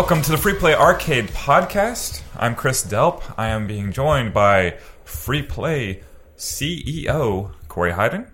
Welcome to the Free Play Arcade Podcast. I'm Chris Delp. I am being joined by Free Play CEO Corey Hyden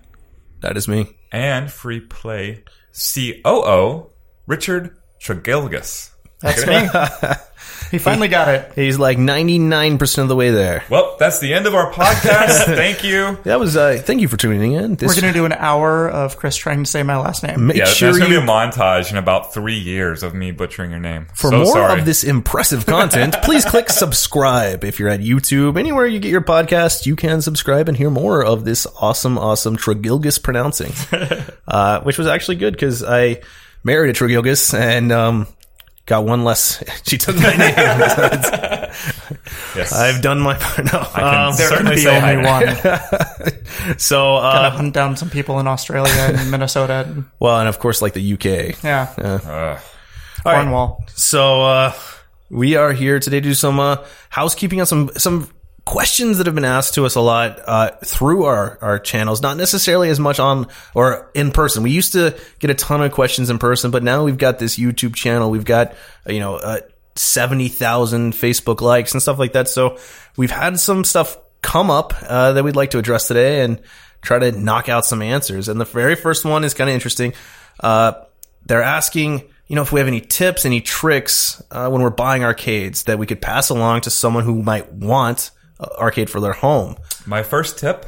That is me. and Free Play COO Richard Tregilgus. That's me. he finally got it. He's like 99% of the way there. Well, that's the end of our podcast. Thank you. That was, uh, thank you for tuning in. This, We're going to do an hour of Chris trying to say my last name. make Yeah, sure there's gonna you, be a montage in about three years of me butchering your name. for so more sorry. of this impressive content, please click subscribe. If you're at YouTube, anywhere you get your podcast, you can subscribe and hear more of this awesome, awesome Tregilgus pronouncing. uh, which was actually good because I married a Tregilgus and, um, got one less. She took my name. yes. I've done my part. No. can Um, certainly be say only hi. one. so, Gotta uh, hunt down some people in Australia and Minnesota. well, and of course, like the UK. Yeah. Ugh. Cornwall. So uh, we are here today to do some uh, housekeeping on some some questions that have been asked to us a lot uh, through our our channels. Not necessarily as much on or in person. We used to get a ton of questions in person, but now we've got this YouTube channel. We've got uh, you know uh, seventy thousand Facebook likes and stuff like that. So we've had some stuff come up uh, that we'd like to address today and try to knock out some answers. And the very first one is kind of interesting. Uh, they're asking, you know, if we have any tips, any tricks uh, when we're buying arcades that we could pass along to someone who might want arcade for their home. My first tip: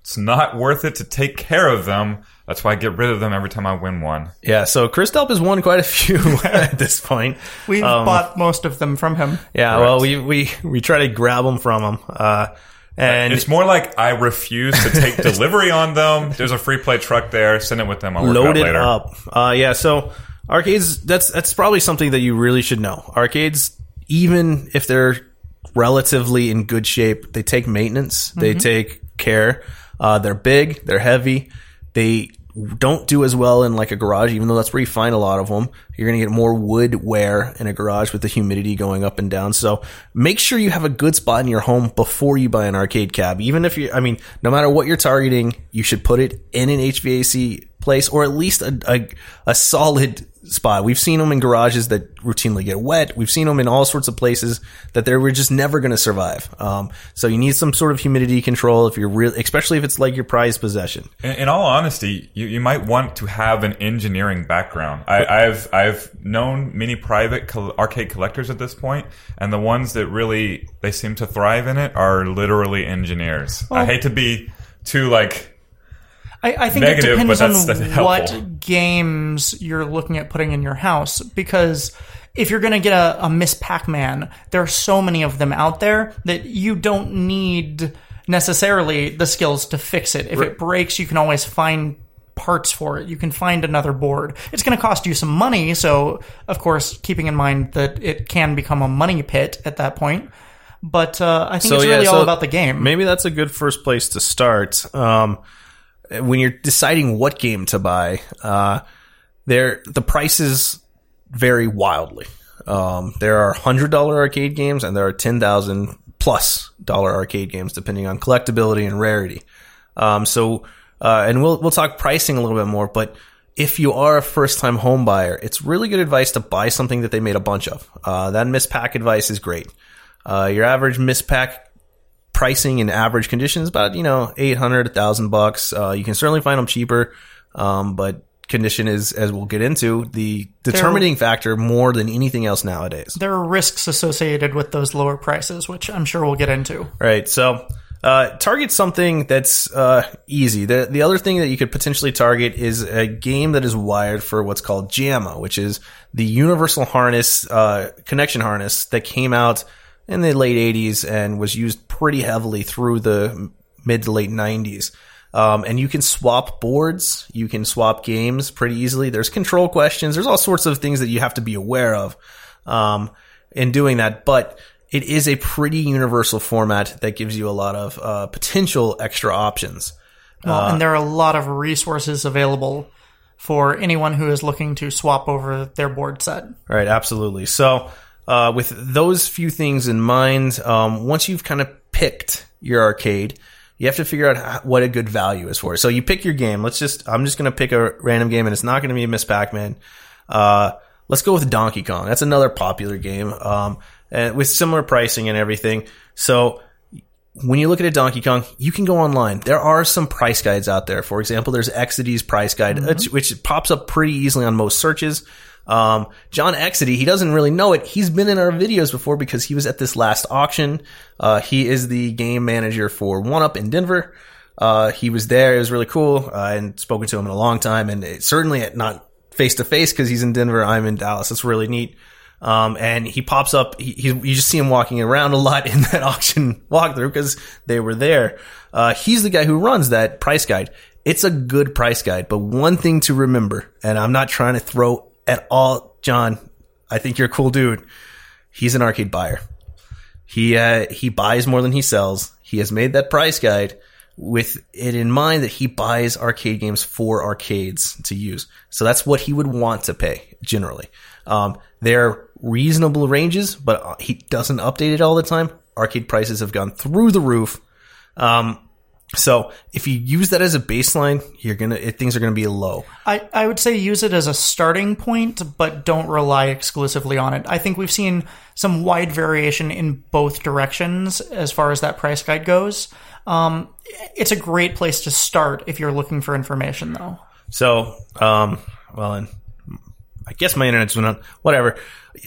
it's not worth it to take care of them. That's why I get rid of them every time I win one. Yeah, so Chris Delp has won quite a few at this point. We've bought most of them from him. Yeah, well, we we we try to grab them from him, uh, and It's more like I refuse to take delivery on them. There's a free play truck there. Send it with them. I'll work load out it later. up. Uh, yeah, so arcades that's that's probably something that you really should know. Arcades, even if they're relatively in good shape, they take maintenance, they take care. Uh, they're big, they're heavy, they don't do as well in like a garage, even though that's where you find a lot of them. You're going to get more wood wear in a garage with the humidity going up and down. So make sure you have a good spot in your home before you buy an arcade cab. Even if you, I mean, no matter what you're targeting, you should put it in an HVAC place or at least a, a, a solid spot. We've seen them in garages that routinely get wet. We've seen them in all sorts of places that they were just never going to survive. Um, so you need some sort of humidity control if you're real, especially if it's like your prized possession. In, in all honesty, you, you might want to have an engineering background. I, I've I've known many private col- arcade collectors at this point, and the ones that really they seem to thrive in it are literally engineers. I hate to be too like I, I think Negative, it depends but that's- that's on what games you're looking at putting in your house because if you're going to get a, a Miss Pac-Man, there are so many of them out there that you don't need necessarily the skills to fix it. If it breaks, you can always find parts for it. You can find another board. It's going to cost you some money, so of course, keeping in mind that it can become a money pit at that point. But uh, I think it's really all about the game. Maybe that's a good first place to start. Um, when you're deciding what game to buy, uh, there the prices vary wildly. Um, there are hundred dollar arcade games and there are ten thousand plus dollar arcade games, depending on collectability and rarity. Um, so, uh, and we'll we'll talk pricing a little bit more, but if you are a first time home buyer, it's really good advice to buy something that they made a bunch of. Uh, that Miss Pac advice is great. Uh, your average Miss Pac pricing in average conditions about you know 800 1000 bucks. Uh, you can certainly find them cheaper um, but condition is as we'll get into the determining factor more than anything else nowadays. There are risks associated with those lower prices, which I'm sure we'll get into. right. So uh, target something that's uh, easy. The, the other thing that you could potentially target is a game that is wired for what's called JAMMA which is the universal harness uh, connection harness that came out in the late 80s and was used pretty heavily through the mid to late 90s. Um, and you can swap boards, you can swap games pretty easily. There's control questions, there's all sorts of things that you have to be aware of um, in doing that. But it is a pretty universal format that gives you a lot of uh, potential extra options. Well, and there are a lot of resources available for anyone who is looking to swap over their board set. Right, absolutely. So, uh, with those few things in mind, um, once you've kind of picked your arcade, you have to figure out what a good value is for it. So you pick your game. Let's just, I'm just going to pick a random game and it's not going to be Miss Pac-Man. Uh, let's go with Donkey Kong. That's another popular game, um, and with similar pricing and everything. So when you look at a Donkey Kong, you can go online. There are some price guides out there. For example, there's Exidy's price guide, which- which pops up pretty easily on most searches. Um, John Exidy, he doesn't really know it. He's been in our videos before because he was at this last auction. Uh, he is the game manager for One Up in Denver. Uh, he was there. It was really cool. Uh, I hadn't spoken to him in a long time and it, certainly not face to face because he's in Denver. I'm in Dallas. It's really neat. Um, and he pops up. He, he, you just see him walking around a lot in that auction walkthrough because they were there. Uh, he's the guy who runs that price guide. It's a good price guide, but one thing to remember, and I'm not trying to throw at all, John. I think you're a cool dude. He's an arcade buyer. He uh, he buys more than he sells. He has made that price guide with it in mind that he buys arcade games for arcades to use. So that's what he would want to pay generally. Um, they're reasonable ranges, but he doesn't update it all the time. Arcade prices have gone through the roof. Um, so if you use that as a baseline, you're gonna it, things are gonna be low. I, I would say use it as a starting point, but don't rely exclusively on it. I think we've seen some wide variation in both directions as far as that price guide goes. Um, it's a great place to start if you're looking for information, though. So, um, well, and I guess my internet's been on. Whatever.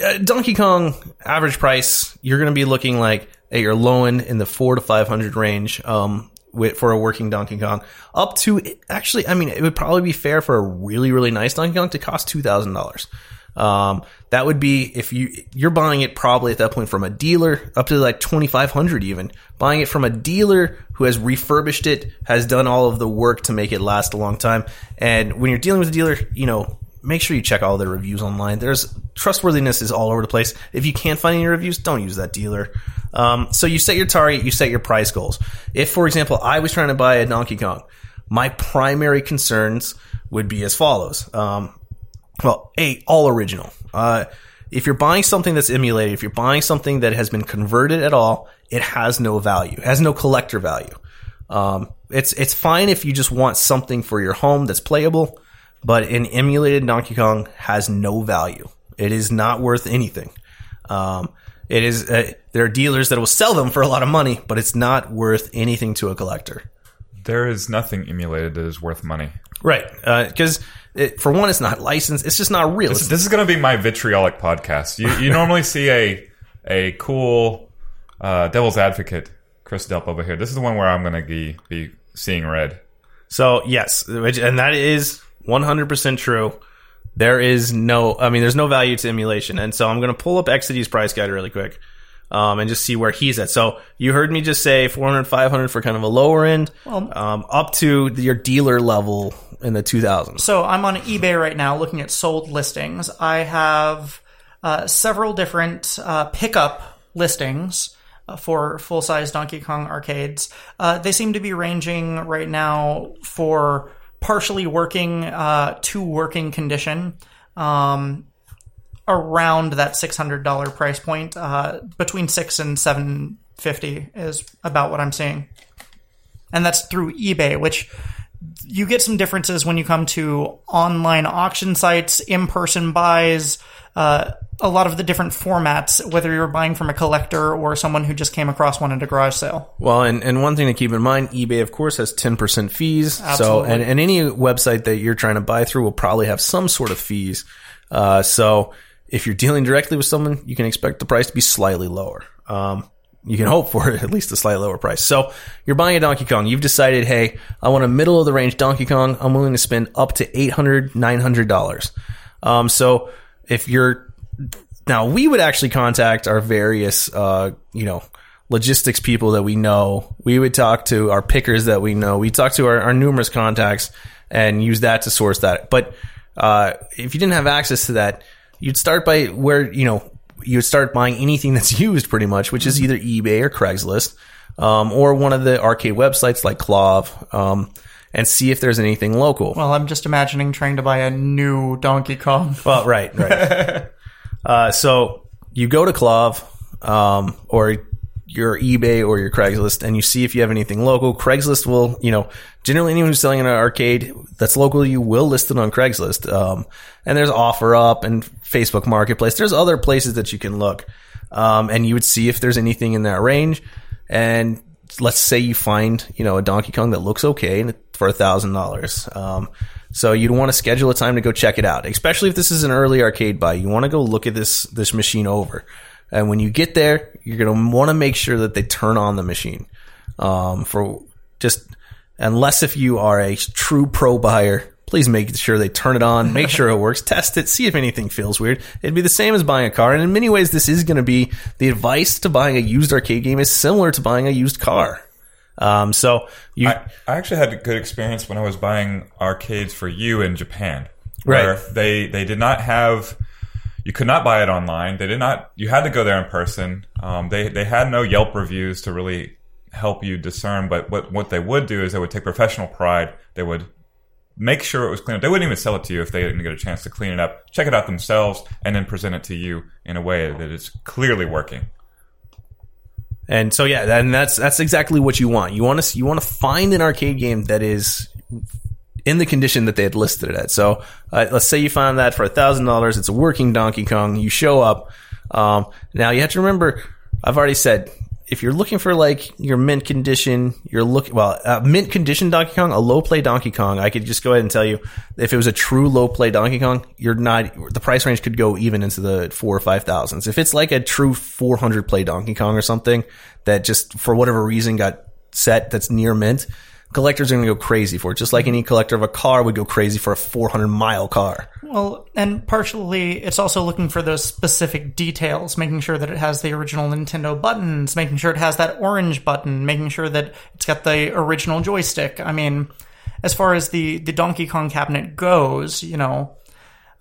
Uh, Donkey Kong average price, you're going to be looking like at your low end in the four to five hundred range. Um, for a working Donkey Kong, up to actually, I mean, it would probably be fair for a really, really nice Donkey Kong to cost two thousand dollars. Um, that would be if you you're buying it probably at that point from a dealer up to like twenty five hundred even buying it from a dealer who has refurbished it has done all of the work to make it last a long time. And when you're dealing with a dealer, you know make sure you check all their reviews online. There's trustworthiness is all over the place. If you can't find any reviews, don't use that dealer. Um, so you set your target, you set your price goals. If, for example, I was trying to buy a Donkey Kong, my primary concerns would be as follows. Um, well, a all original. Uh, if you're buying something that's emulated, if you're buying something that has been converted at all, it has no value. It has no collector value. Um, it's it's fine if you just want something for your home that's playable, but an emulated Donkey Kong has no value. It is not worth anything. Um, it is uh, there are dealers that will sell them for a lot of money, but it's not worth anything to a collector. There is nothing emulated that is worth money. Right? Because for one, it's not licensed. It's just not real. This, this is going to be my vitriolic podcast. You, you normally see a a cool uh, devil's advocate, Chris Delp over here. This is the one where I'm going to be, be seeing red. So yes, and that is 100% true. There is no, I mean, there's no value to emulation. And so I'm going to pull up Exidy's price guide really quick. Um, and just see where he's at. So you heard me just say 400, 500 for kind of a lower end, um, up to your dealer level in the 2000s. So I'm on eBay right now looking at sold listings. I have uh, several different uh, pickup listings uh, for full size Donkey Kong arcades. Uh, they seem to be ranging right now for partially working uh, to working condition. Um, around that six hundred dollar price point, uh, between six and seven fifty is about what I'm seeing, and that's through eBay, which you get some differences when you come to online auction sites, in person buys. Uh, a lot of the different formats, whether you're buying from a collector or someone who just came across one at a garage sale. Well, and, and one thing to keep in mind, eBay, of course, has 10% fees. So, and, and any website that you're trying to buy through will probably have some sort of fees. Uh, so if you're dealing directly with someone, you can expect the price to be slightly lower. Um, you can hope for at least a slightly lower price. So you're buying a Donkey Kong. You've decided, hey, I want a middle of the range Donkey Kong. I'm willing to spend up to $800, $900. Um, so if you're now we would actually contact our various, uh, you know, logistics people that we know. We would talk to our pickers that we know. We talk to our, our numerous contacts and use that to source that. But uh, if you didn't have access to that, you'd start by where you know you would start buying anything that's used pretty much, which is either eBay or Craigslist, um, or one of the arcade websites like KLOV, um, and see if there's anything local. Well, I'm just imagining trying to buy a new Donkey Kong. Well, right, right. uh, so you go to KLOV, um, or your eBay or your Craigslist and you see if you have anything local. Craigslist will, you know, generally anyone who's selling an arcade that's local you will list it on Craigslist. Um, and there's OfferUp and Facebook Marketplace. There's other places that you can look. Um, and you would see if there's anything in that range. And let's say you find, you know, a Donkey Kong that looks okay for a thousand dollars. So you'd want to schedule a time to go check it out, especially if this is an early arcade buy. You want to go look at this, this machine over. And when you get there, you're to want to make sure that they turn on the machine. Um, for just, unless if you are a true pro buyer, please make sure they turn it on, make sure it works, test it, see if anything feels weird. It'd be the same as buying a car. And in many ways, this is going to be the advice to buying a used arcade game is similar to buying a used car. Um, so you, I, I actually had a good experience when I was buying arcades for you in Japan. Where Right. they they did not have you could not buy it online. They did not you had to go there in person. Um, they they had no Yelp reviews to really help you discern, but what what they would do is they would take professional pride. They would make sure it was clean up. They wouldn't even sell it to you if they didn't get a chance to clean it up, check it out themselves, and then present it to you in a way that is clearly working. And so yeah, and that's that's exactly what you want. You want to you want to find an arcade game that is in the condition that they had listed it at. So uh, let's say you find that for a thousand dollars, it's a working Donkey Kong. You show up. Um, now you have to remember, I've already said if you're looking for like your mint condition, you're looking well uh, mint condition Donkey Kong, a low play Donkey Kong. I could just go ahead and tell you if it was a true low play Donkey Kong, you're not the price range could go even into the four or five thousands. If it's like a true 400 play Donkey Kong or something that just for whatever reason got set that's near mint, collectors are going to go crazy for it. Just like any collector of a car would go crazy for a 400 mile car. Well, and partially it's also looking for those specific details, making sure that it has the original Nintendo buttons, making sure it has that orange button, making sure that it's got the original joystick. I mean, as far as the, the Donkey Kong cabinet goes, you know,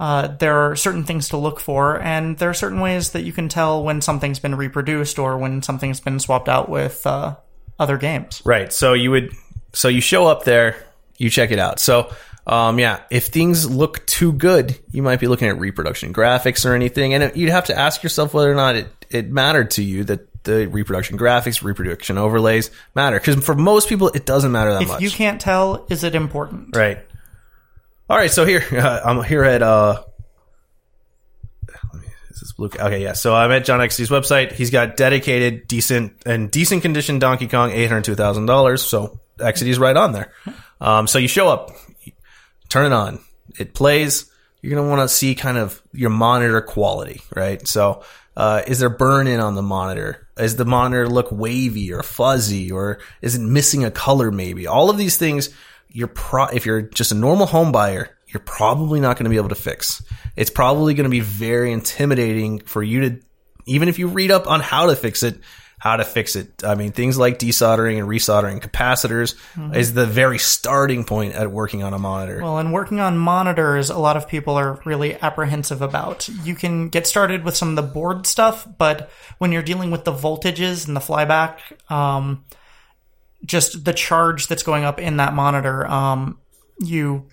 uh, there are certain things to look for, and there are certain ways that you can tell when something's been reproduced or when something's been swapped out with uh, other games. Right. So you would, so you show up there, you check it out. So, um, yeah, if things look too good, you might be looking at reproduction graphics or anything, and it, you'd have to ask yourself whether or not it, it mattered to you that the reproduction graphics, reproduction overlays matter. Because for most people, it doesn't matter that If much. you can't tell, is it important? Right. All right. So here, uh, I'm here at, uh, let me- is this blue? Okay. Yeah. So I'm at John XC's website. He's got dedicated, decent, and decent condition Donkey Kong, $802,000. So XCD's right on there. Um, so you show up, turn it on, it plays. You're going to want to see kind of your monitor quality, right? So, uh, is there burn in on the monitor? Is the monitor look wavy or fuzzy or is it missing a color maybe? All of these things you're pro, if you're just a normal home buyer, you're probably not going to be able to fix. It's probably going to be very intimidating for you to, even if you read up on how to fix it, how to fix it. I mean, things like desoldering and resoldering capacitors is the very starting point at working on a monitor. Well, and working on monitors, a lot of people are really apprehensive about. You can get started with some of the board stuff, but when you're dealing with the voltages and the flyback, um, just the charge that's going up in that monitor, um, you,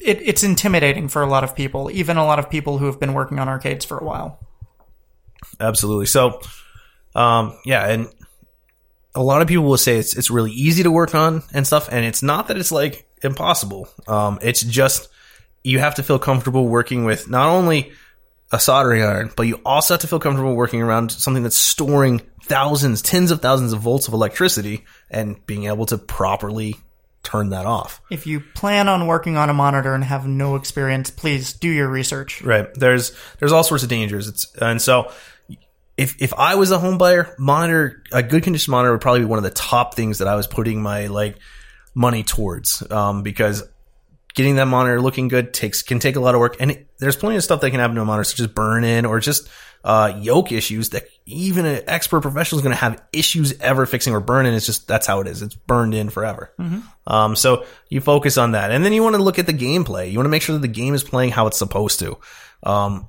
it, it's intimidating for a lot of people, even a lot of people who have been working on arcades for a while. Absolutely. So, um, yeah, and a lot of people will say it's it's really easy to work on and stuff, and it's not that it's like impossible. Um, it's just you have to feel comfortable working with not only a soldering iron, but you also have to feel comfortable working around something that's storing thousands, tens of thousands of volts of electricity and being able to properly turn that off. If you plan on working on a monitor and have no experience, please do your research. Right. There's there's all sorts of dangers. It's and so if if I was a home buyer, monitor a good condition monitor would probably be one of the top things that I was putting my like money towards. Um, because getting that monitor looking good takes can take a lot of work, and it, there's plenty of stuff that can happen to a monitor, such as burn in or just uh, yoke issues that even an expert professional is going to have issues ever fixing or burn in. It's just that's how it is. It's burned in forever. Um, so you focus on that, and then you want to look at the gameplay. You want to make sure that the game is playing how it's supposed to. Um,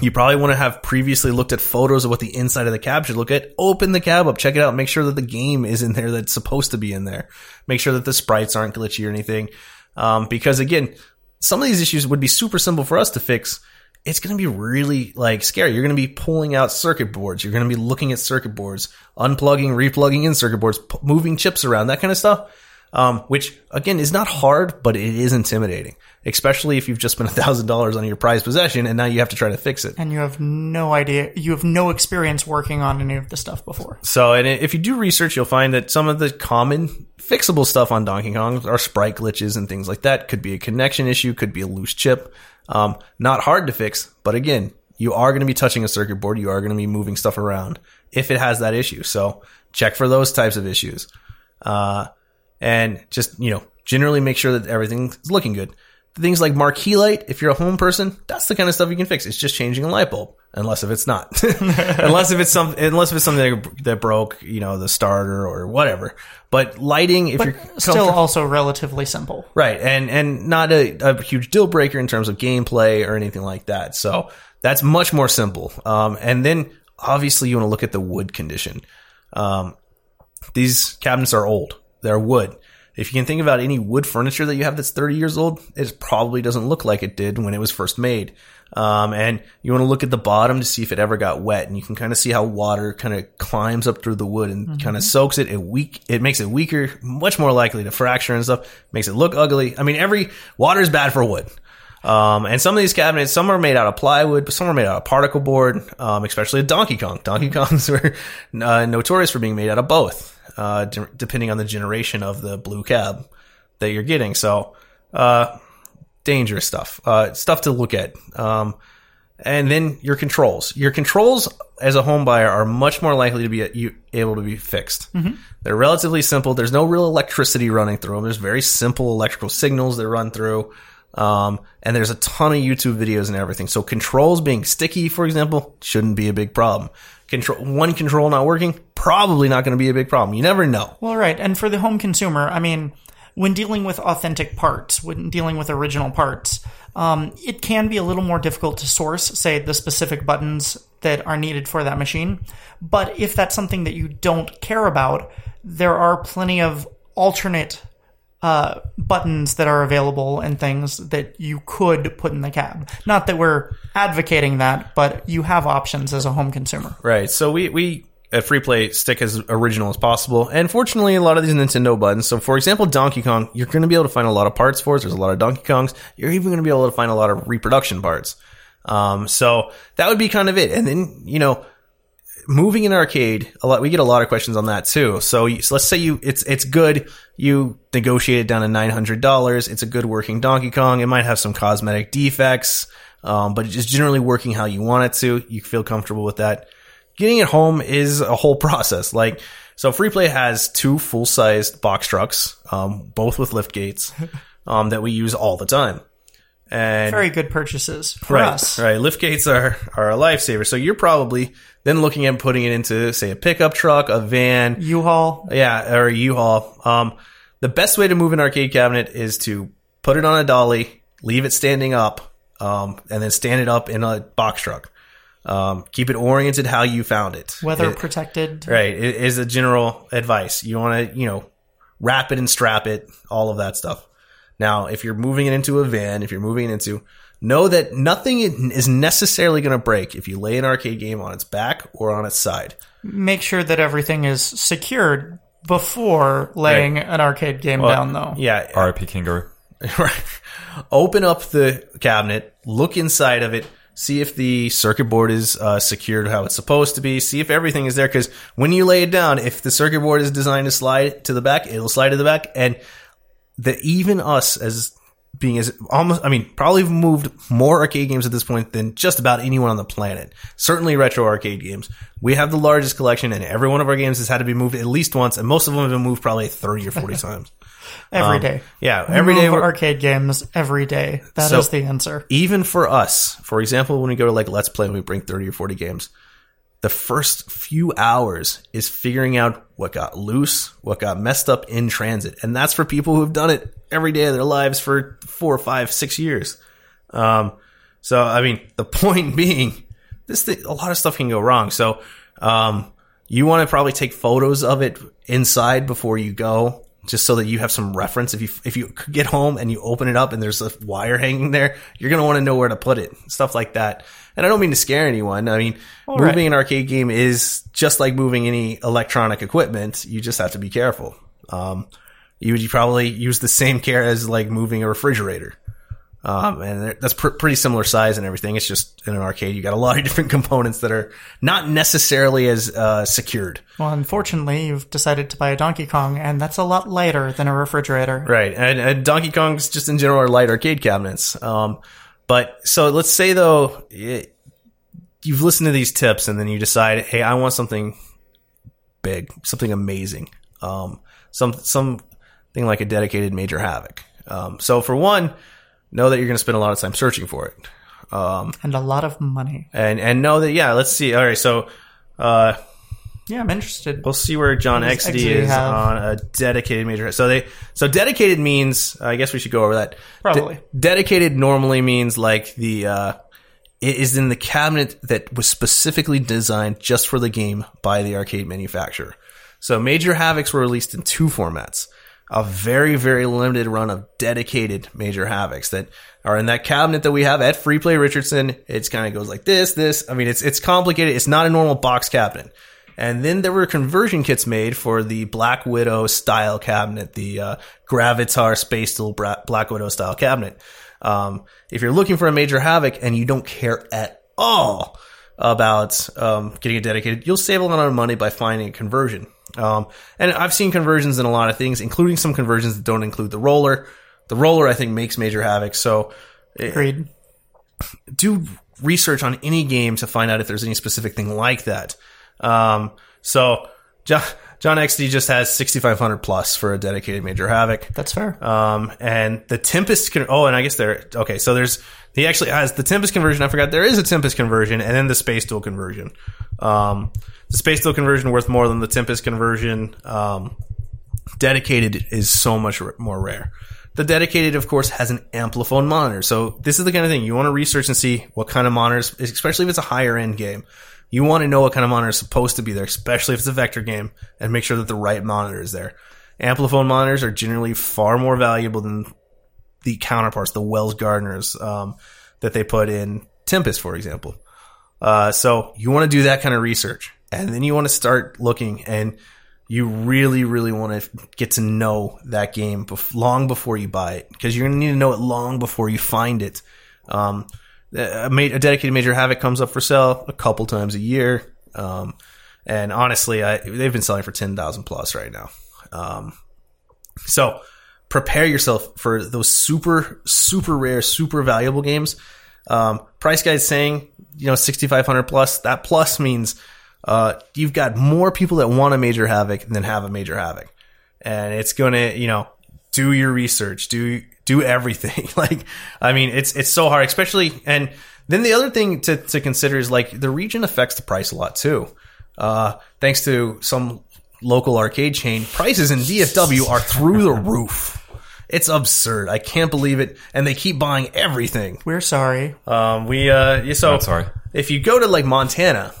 you probably want to have previously looked at photos of what the inside of the cab should look at. Open the cab up, check it out, make sure that the game is in there that's supposed to be in there. Make sure that the sprites aren't glitchy or anything. Um, because again, some of these issues would be super simple for us to fix it's going to be really like scary. You're going to be pulling out circuit boards. You're going to be looking at circuit boards, unplugging, replugging in circuit boards, p- moving chips around, that kind of stuff. Um, which again is not hard, but it is intimidating, especially if you've just spent a thousand dollars on your prized possession and now you have to try to fix it. and you have no idea, you have no experience working on any of the stuff before. So, and if you do research, you'll find that some of the common fixable stuff on Donkey Kong are sprite glitches and things like that. Could be a connection issue, could be a loose chip. Um, not hard to fix, but again, you are going to be touching a circuit board. You are going to be moving stuff around if it has that issue. So check for those types of issues. Uh, and just, you know, generally make sure that everything's looking good. Things like marquee light, if you're a home person, that's the kind of stuff you can fix. It's just changing a light bulb, unless if it's not, unless if it's some, unless if it's something that broke, you know, the starter or whatever. But lighting, if you're Still, also relatively simple. right, and and not a, a huge deal breaker in terms of gameplay or anything like that. So that's much more simple. Um, and then obviously you want to look at the wood condition. Um, these cabinets are old; they're wood. If you can think about any wood furniture that you have that's 30 years old, it probably doesn't look like it did when it was first made. Um, and you want to look at the bottom to see if it ever got wet, and you can kind of see how water kind of climbs up through the wood and kind of soaks it. It weak, it makes it weaker, much more likely to fracture and stuff. Makes it look ugly. I mean, every water is bad for wood. Um, and some of these cabinets, some are made out of plywood, but some are made out of particle board, um, especially a Donkey Kong. Donkey Kongs were uh, notorious for being made out of both, uh, de- depending on the generation of the blue cab that you're getting. So, uh, dangerous stuff, uh, stuff to look at. Um, and then your controls. Your controls as a home buyer are much more likely to be able to be fixed. They're relatively simple. There's no real electricity running through them. There's very simple electrical signals that run through. Um, and there's a ton of YouTube videos and everything. So controls being sticky, for example, shouldn't be a big problem. Control, one control not working, probably not going to be a big problem. You never know. Well, right. And for the home consumer, I mean, when dealing with authentic parts, when dealing with original parts, um, it can be a little more difficult to source, say, the specific buttons that are needed for that machine. But if that's something that you don't care about, there are plenty of alternate uh, buttons that are available and things that you could put in the cab. Not that we're advocating that, but you have options as a home consumer. Right. So we, we at Free Play stick as original as possible. And fortunately, a lot of these Nintendo buttons. So for example, Donkey Kong, you're going to be able to find a lot of parts for. There's a lot of Donkey Kongs. You're even going to be able to find a lot of reproduction parts. Um, so that would be kind of it. And then, you know, moving in arcade, a lot, we get a lot of questions on that too. So, you, so let's say you, it's, it's good. You negotiate it down to $900. It's a good working Donkey Kong. It might have some cosmetic defects. Um, but it's just generally working how you want it to. You feel comfortable with that. Getting it home is a whole process. Like, so Freeplay has two full-sized box trucks, um, both with lift gates, um, that we use all the time. And Very good purchases for right, us. right. Lift gates are, are a lifesaver. So you're probably then looking at putting it into, say, a pickup truck, a van, U-Haul. yeah, or a U-Haul. Um, the best way to move an arcade cabinet is to put it on a dolly, leave it standing up, um, and then stand it up in a box truck. Um, keep it oriented how you found it. weather It- protected. right it is a general advice. You want to, you know, wrap it and strap it, all of that stuff. Now, if you're moving it into a van, if you're moving it into, know that nothing is necessarily going to break if you lay an arcade game on its back or on its side. Make sure that everything is secured before laying an arcade game down, though. Yeah, RIP Kangaroo. right. Open up the cabinet, look inside of it, see if the circuit board is uh, secured how it's supposed to be, see if everything is there. Because when you lay it down, if the circuit board is designed to slide to the back, it'll slide to the back. And the even us as being as almost, I mean, probably moved more arcade games at this point than just about anyone on the planet. Certainly retro arcade games. We have the largest collection, and every one of our games has had to be moved at least once, and most of them have been moved probably thirty or forty times. Every um, day. Yeah, every day. We're- arcade games every day. That is So- the answer. even for us, for example, when we go to like Let's Play and we bring 30 or 40 games, the first few hours is figuring out what got loose, what got messed up in transit. And that's for people who've done it every day of their lives for four, five, six years. Um, so, I mean, the point being, this thing, a lot of stuff can go wrong. So, um, you want to probably take photos of it inside before you go. Just so that you have some reference. If you if you get home and you open it up and there's a wire hanging there, you're gonna want to know where to put it, stuff like that. And I don't mean to scare anyone. I mean, moving right. an arcade game is just like moving any electronic equipment. You just have to be careful. Um, you would probably use the same care as like moving a refrigerator. Um, and that's pr- pretty similar size and everything. It's just in an arcade, you got a lot of different components that are not necessarily as uh, secured. Well, unfortunately, you've decided to buy a Donkey Kong, and that's a lot lighter than a refrigerator. Right. And, and Donkey Kong's just in general are light arcade cabinets. Um, but so let's say though, it, you've listened to these tips and then you decide, hey, I want something big, something amazing. Um, some, something like a dedicated Major Havoc. Um, so for one, know that you're going to spend a lot of time searching for it. Um, And a lot of money. and, and know that, yeah, let's see. All right. So, uh, Yeah, I'm interested. We'll see where John XD XD is have? on a dedicated major. So they so dedicated means I guess we should go over that. Probably. De- dedicated normally means like the uh it is in the cabinet that was specifically designed just for the game by the arcade manufacturer. So Major Havocs were released in two formats. A very, very limited run of dedicated Major Havocs that are in that cabinet that we have at Free Play Richardson. It's kind of goes like this, this. I mean, it's, it's complicated. It's not a normal box cabinet. And then there were conversion kits made for the Black Widow style cabinet, the uh, Gravitar Space Bra- Black Widow style cabinet. Um, if you're looking for a major havoc and you don't care at all about um, getting it dedicated, you'll save a lot of money by finding a conversion. Um, and I've seen conversions in a lot of things, including some conversions that don't include the roller. The roller, I think, makes major havoc. So Agreed. do research on any game to find out if there's any specific thing like that. Um, so John, John XD just has 6500 plus for a dedicated major havoc. That's fair. Um, and the Tempest can, oh, and I guess there, okay, so there's, he actually has the Tempest conversion. I forgot there is a Tempest conversion and then the Space Duel conversion. Um, the Space Duel conversion worth more than the Tempest conversion. Um, dedicated is so much r- more rare. The dedicated, of course, has an Amplifone monitor. So this is the kind of thing you want to research and see what kind of monitors, especially if it's a higher end game. You want to know what kind of monitor is supposed to be there, especially if it's a vector game, and make sure that the right monitor is there. Amplifone monitors are generally far more valuable than the counterparts, the Wells Gardners um, that they put in Tempest, for example. Uh, so you want to do that kind of research, and then you want to start looking, and you really, really want to get to know that game bef- long before you buy it, because you're going to need to know it long before you find it. Um, a, ma- a dedicated major havoc comes up for sale a couple times a year, um, and honestly, I, they've been selling for ten thousand plus right now. Um, so prepare yourself for those super, super rare, super valuable games. Um, price guide saying, you know, 6,500 plus. That plus means, uh, you've got more people that want a major havoc than have a major havoc. And it's going to, you know, do your research, do, do everything. like, I mean, it's, it's so hard, especially, and then the other thing to, to consider is like the region affects the price a lot too. Uh, thanks to some local arcade chain, prices in DFW are through the roof. It's absurd. I can't believe it. And they keep buying everything. We're sorry. Um, we, uh, yeah, so Not sorry. if you go to like Montana,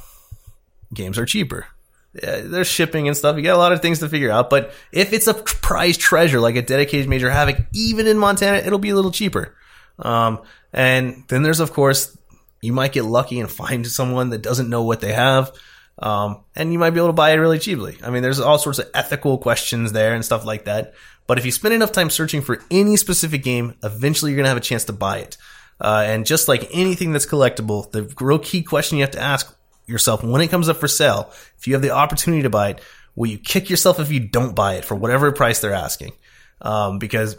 games are cheaper. Yeah, there's shipping and stuff. You got a lot of things to figure out. But if it's a prize treasure like a dedicated Major Havoc, even in Montana, it'll be a little cheaper. Um, and then there's of course you might get lucky and find someone that doesn't know what they have. Um, and you might be able to buy it really cheaply. I mean, there's all sorts of ethical questions there and stuff like that. But if you spend enough time searching for any specific game, eventually you're going to have a chance to buy it. Uh, and just like anything that's collectible, the real key question you have to ask yourself when it comes up for sale, if you have the opportunity to buy it, will you kick yourself if you don't buy it for whatever price they're asking? Um, because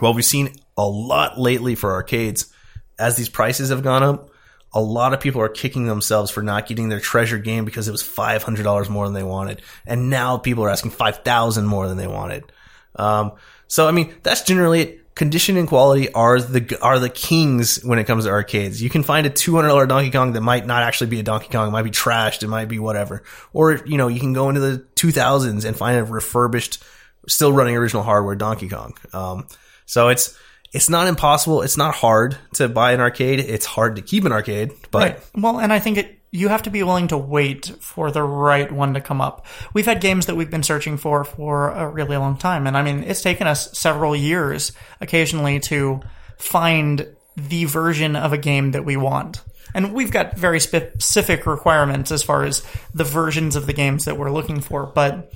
well, we've seen a lot lately for arcades as these prices have gone up. A lot of people are kicking themselves for not getting their treasure game because it was five hundred dollars more than they wanted, and now people are asking five thousand more than they wanted. Um, so I mean, that's generally it. Condition and quality are the are the kings when it comes to arcades. You can find a two hundred dollar Donkey Kong that might not actually be a Donkey Kong, it might be trashed, it might be whatever. Or you know, you can go into the two thousands and find a refurbished, still running original hardware Donkey Kong. Um, so it's it's not impossible. It's not hard to buy an arcade. It's hard to keep an arcade, but Right. Well, and I think it you have to be willing to wait for the right one to come up. We've had games that we've been searching for for a really long time, and I mean, it's taken us several years occasionally to find the version of a game that we want. And we've got very specific requirements as far as the versions of the games that we're looking for. But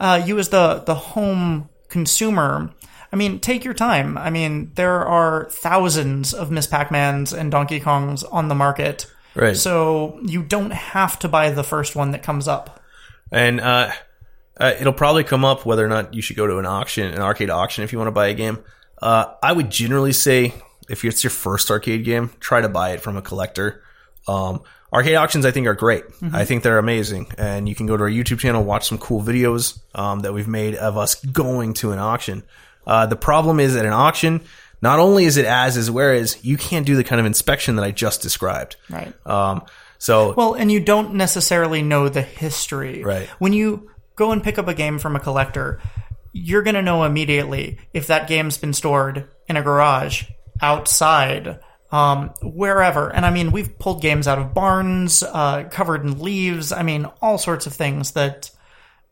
uh, you, as the the home consumer, I mean, take your time. I mean, there are thousands of Miss Pac-Mans and Donkey Kongs on the market. Right. So you don't have to buy the first one that comes up. and uh, uh, it'll probably come up whether or not you should go to an auction, an arcade auction, if you want to buy a game. Uh, I would generally say if it's your first arcade game, try to buy it from a collector. Um, arcade auctions, I think, are great. I think they're amazing, and you can go to our YouTube channel, watch some cool videos um, that we've made of us going to an auction. Uh, the problem is at an auction, not only is it as is where is, you can't do the kind of inspection that I just described. Right. Um, so Well, and you don't necessarily know the history. Right. When you go and pick up a game from a collector, you're going to know immediately if that game's been stored in a garage, outside, um, wherever. And I mean, we've pulled games out of barns, uh, covered in leaves. I mean, all sorts of things that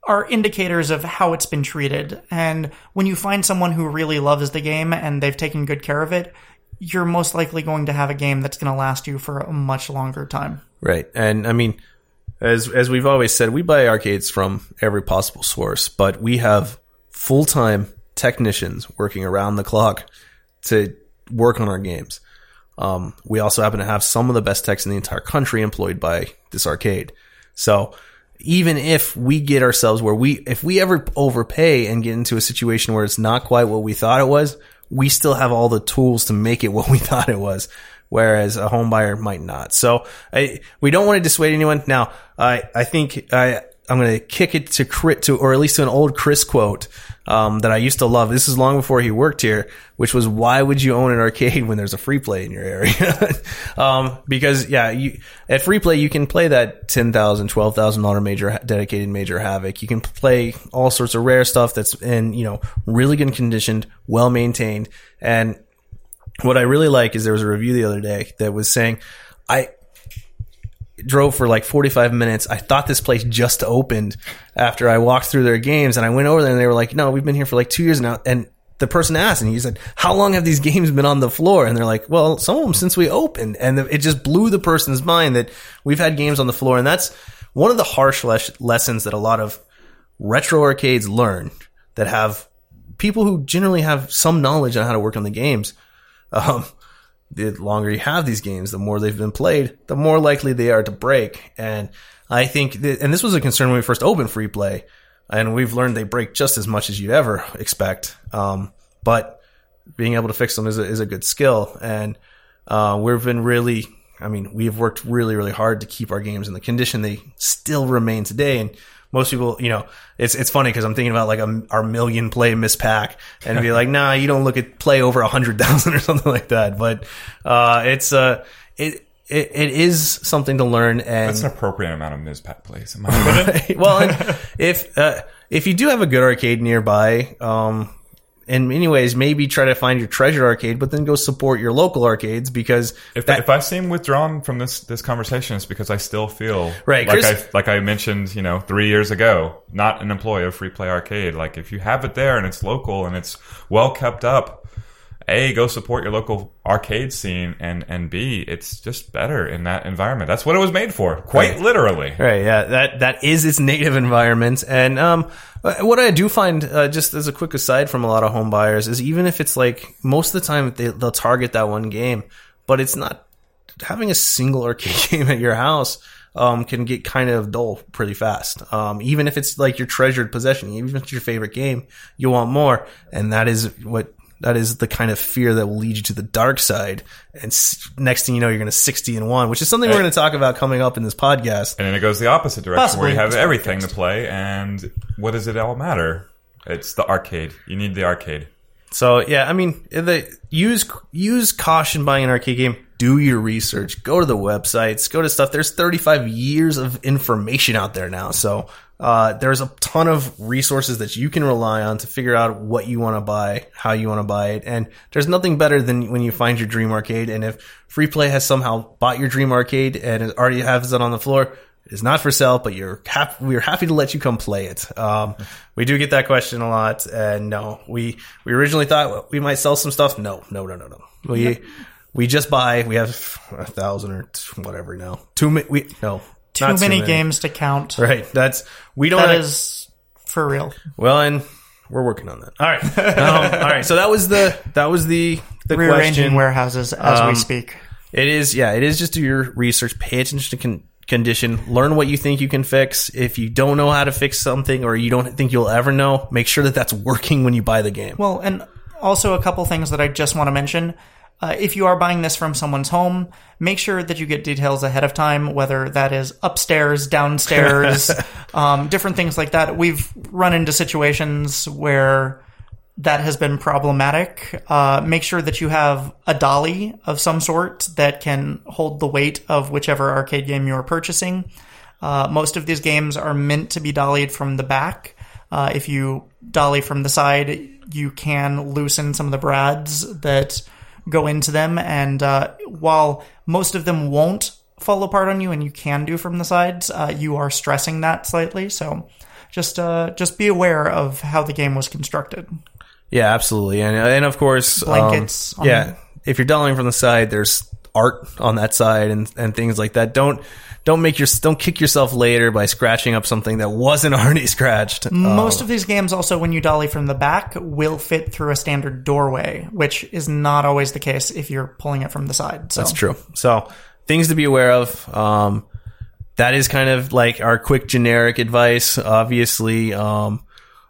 are indicators of how it's been treated. And when you find someone who really loves the game and they've taken good care of it, you're most likely going to have a game that's going to last you for a much longer time. Right. And I mean, as as we've always said, we buy arcades from every possible source, but we have full time technicians working around the clock to work on our games. Um, we also happen to have some of the best techs in the entire country employed by this arcade. So even if we get ourselves where we, if we ever overpay and get into a situation where it's not quite what we thought it was, we still have all the tools to make it what we thought it was. Whereas a home buyer might not. So I, we don't want to dissuade anyone. Now, I, I think I, I'm going to kick it to crit to, or at least to an old Chris quote, um, that I used to love. This is long before he worked here, which was, why would you own an arcade when there's a free play in your area? um, because yeah, you, at free play, you can play that $10,000, $12,000 major, dedicated major havoc. You can play all sorts of rare stuff that's in, you know, really good conditioned, well maintained. And what I really like is there was a review the other day that was saying, I, drove for like 45 minutes. I thought this place just opened after I walked through their games and I went over there and they were like, no, we've been here for like two years now. And the person asked and he said, how long have these games been on the floor? And they're like, well, some of them since we opened. And it just blew the person's mind that we've had games on the floor. And that's one of the harsh les- lessons that a lot of retro arcades learn that have people who generally have some knowledge on how to work on the games. Um, the longer you have these games, the more they've been played, the more likely they are to break. And I think, that, and this was a concern when we first opened free play, and we've learned they break just as much as you'd ever expect. Um, but being able to fix them is a, is a good skill. And, uh, we've been really, I mean, we've worked really, really hard to keep our games in the condition they still remain today. And most people, you know, it's it's funny because I'm thinking about like a, our million play Miss Pac and be like, nah, you don't look at play over a hundred thousand or something like that. But uh, it's uh, it, it it is something to learn and That's an appropriate amount of Ms. Pac plays. My opinion. well, if uh, if you do have a good arcade nearby, um, in many ways, maybe try to find your treasure arcade, but then go support your local arcades because If, that- if I seem withdrawn from this this conversation, it's because I still feel Right, like I like I mentioned, you know, three years ago, not an employee of Free Play Arcade. Like if you have it there and it's local and it's well kept up, a go support your local arcade scene, and and b it's just better in that environment. That's what it was made for, quite Right. literally. Right, yeah, that that is its native environment, and um, what I do find, uh, just as a quick aside from a lot of home buyers, is even if it's like most of the time they, they'll target that one game, but it's not having a single arcade game at your house. Um, can get kind of dull pretty fast. Um, even if it's like your treasured possession, even if it's your favorite game, you want more, and that is what that is the kind of fear that will lead you to the dark side. And s- next thing you know, you're going to 60 and one, which is something we're going to talk about coming up in this podcast. And then it goes the opposite direction where you have everything to play, and what does it all matter? It's the arcade. You need the arcade. So yeah, I mean, the use use caution buying an arcade game. Do your research. Go to the websites. Go to stuff. There's 35 years of information out there now. So uh, there's a ton of resources that you can rely on to figure out what you want to buy, how you want to buy it. And there's nothing better than when you find your dream arcade. And if free play has somehow bought your dream arcade and it already has it on the floor, it is not for sale, but you're happy, we're happy to let you come play it. Um, we do get that question a lot. And no, we, we originally thought we might sell some stuff. No, no, no, no, no. We, we just buy, we have a thousand or whatever now. Two, we, no. Too not many games to count. Right. That's, we don't That have- is for real. well, and we're working on that. All right, um, all right. So that was the that was the the Rearranging question. warehouses as we Um, speak. It is, yeah, it is just do your research, pay attention to con- condition, learn what you think you can fix. If you don't know how to fix something or you don't think you'll ever know, make sure that that's working when you buy the game. Well, and also a couple things that I just want to mention. Uh, if you are buying this from someone's home, make sure that you get details ahead of time, whether that is upstairs, downstairs, um, different things like that. We've run into situations where that has been problematic. Uh, make sure that you have a dolly of some sort that can hold the weight of whichever arcade game you're purchasing. Uh, most of these games are meant to be dollied from the back. Uh, if you dolly from the side, you can loosen some of the brads that go into them. And uh, while most of them won't fall apart on you, and you can do from the sides, uh, you are stressing that slightly. So just uh, just be aware of how the game was constructed. Yeah, absolutely, and and of course, um, Blankets on- yeah, if you're dolling from the side, there's art on that side and and things like that. Don't don't make your don't kick yourself later by scratching up something that wasn't already scratched. Most of these games, also, when you dolly from the back, will fit through a standard doorway, which is not always the case if you're pulling it from the side. So That's true. So things to be aware of. Um, that is kind of like our quick generic advice. Obviously, um,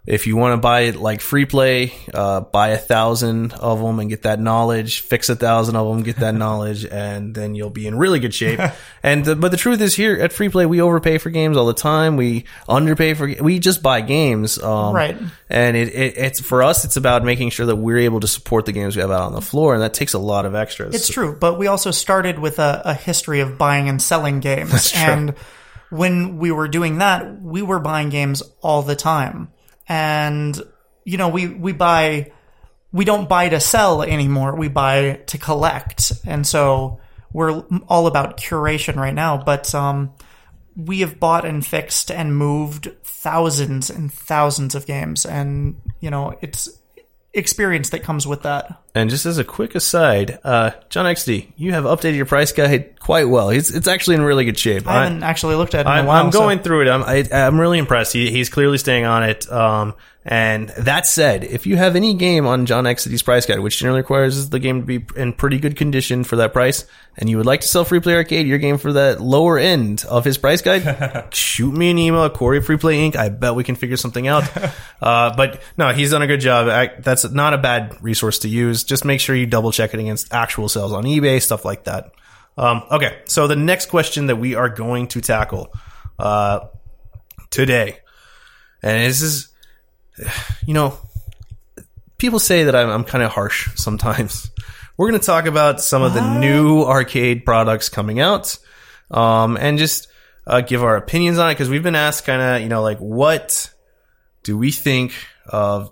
if you want to buy it like free play, uh, buy a thousand of them and get that knowledge. Fix a thousand of them, get that knowledge, and then you'll be in really good shape. and the, but the truth is, here at free play, we overpay for games all the time. We underpay for. We just buy games, um, Right. And it, it, it's for us. It's about making sure that we're able to support the games we have out on the floor, and that takes a lot of extras. It's true, but we also started with a, a history of buying and selling games. And when we were doing that, we were buying games all the time. And, you know, we, we buy, we don't buy to sell anymore. We buy to collect. And so we're all about curation right now. But, um, we have bought and fixed and moved thousands and thousands of games. And, you know, it's experience that comes with that. And just as a quick aside, uh, John XD, you have updated your price guide quite well. It's, it's actually in really good shape. I haven't actually looked at it in I'm, a while. I'm so- going through it. I'm, I, I'm really impressed. He, he's clearly staying on it. Um, and that said, if you have any game on John XD's price guide, which generally requires the game to be in pretty good condition for that price, and you would like to sell Free Play Arcade, your game for that lower end of his price guide, shoot me an email at Corey Free Play Inc. I bet we can figure something out. uh, but no, he's done a good job. I, that's not a bad resource to use. Just make sure you double check it against actual sales on eBay, stuff like that. Um, okay, so the next question that we are going to tackle uh, today, and this is, you know, people say that I'm, I'm kind of harsh sometimes. We're going to talk about some of the new arcade products coming out, um, and just uh, give our opinions on it because we've been asked kind of, you know, like what do we think of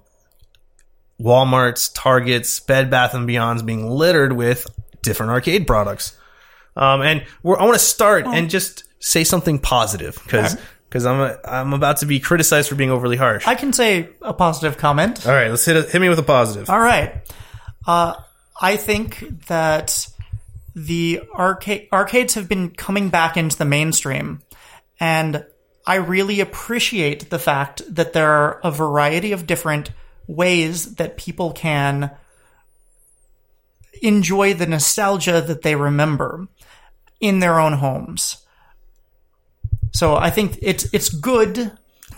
Walmart's, Target's, Bed Bath and Beyond's being littered with different arcade products. Um, and we're, I want to start and just say something positive because because I'm a, I'm about to be criticized for being overly harsh. I can say a positive comment. All right, let's hit a, hit me with a positive. All right. Uh, I think that the arcade arcades have been coming back into the mainstream, and I really appreciate the fact that there are a variety of different ways that people can enjoy the nostalgia that they remember in their own homes. So I think it's it's good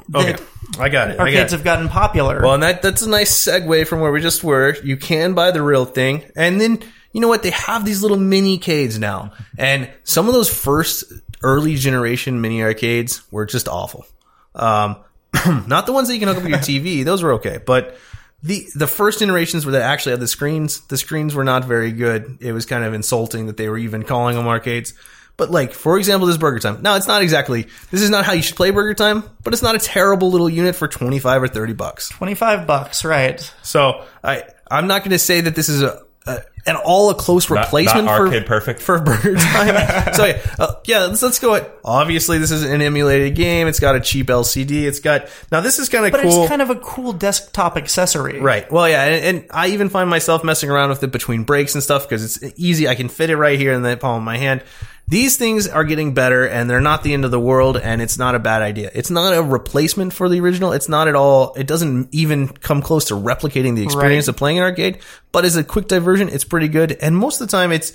that Okay, I got it. I got arcades it. have gotten popular. Well, and that that's a nice segue from where we just were. You can buy the real thing, and then you know what? They have these little mini arcades now, and some of those first early generation mini arcades were just awful. Um, not the ones that you can hook up to your TV; those were okay, but the the first iterations were that actually had the screens, the screens were not very good. It was kind of insulting that they were even calling them arcades. But like, for example, this Burger Time. Now, it's not exactly, this is not how you should play Burger Time, but it's not a terrible little unit for 25 or 30 bucks. 25 bucks, right. So I, I'm not going to say that this is a, a at all a close replacement not for arcade perfect. for Burger Time. so yeah, uh, yeah, let's let's go. At, obviously, this is an emulated game. It's got a cheap LCD. It's got now. This is kind of But cool. it's kind of a cool desktop accessory. Right. Well, yeah, and, and I even find myself messing around with it between breaks and stuff because it's easy. I can fit it right here in the palm of my hand. These things are getting better and they're not the end of the world and it's not a bad idea. It's not a replacement for the original. It's not at all, it doesn't even come close to replicating the experience Right. of playing an arcade, but as a quick diversion, it's pretty good. And most of the time it's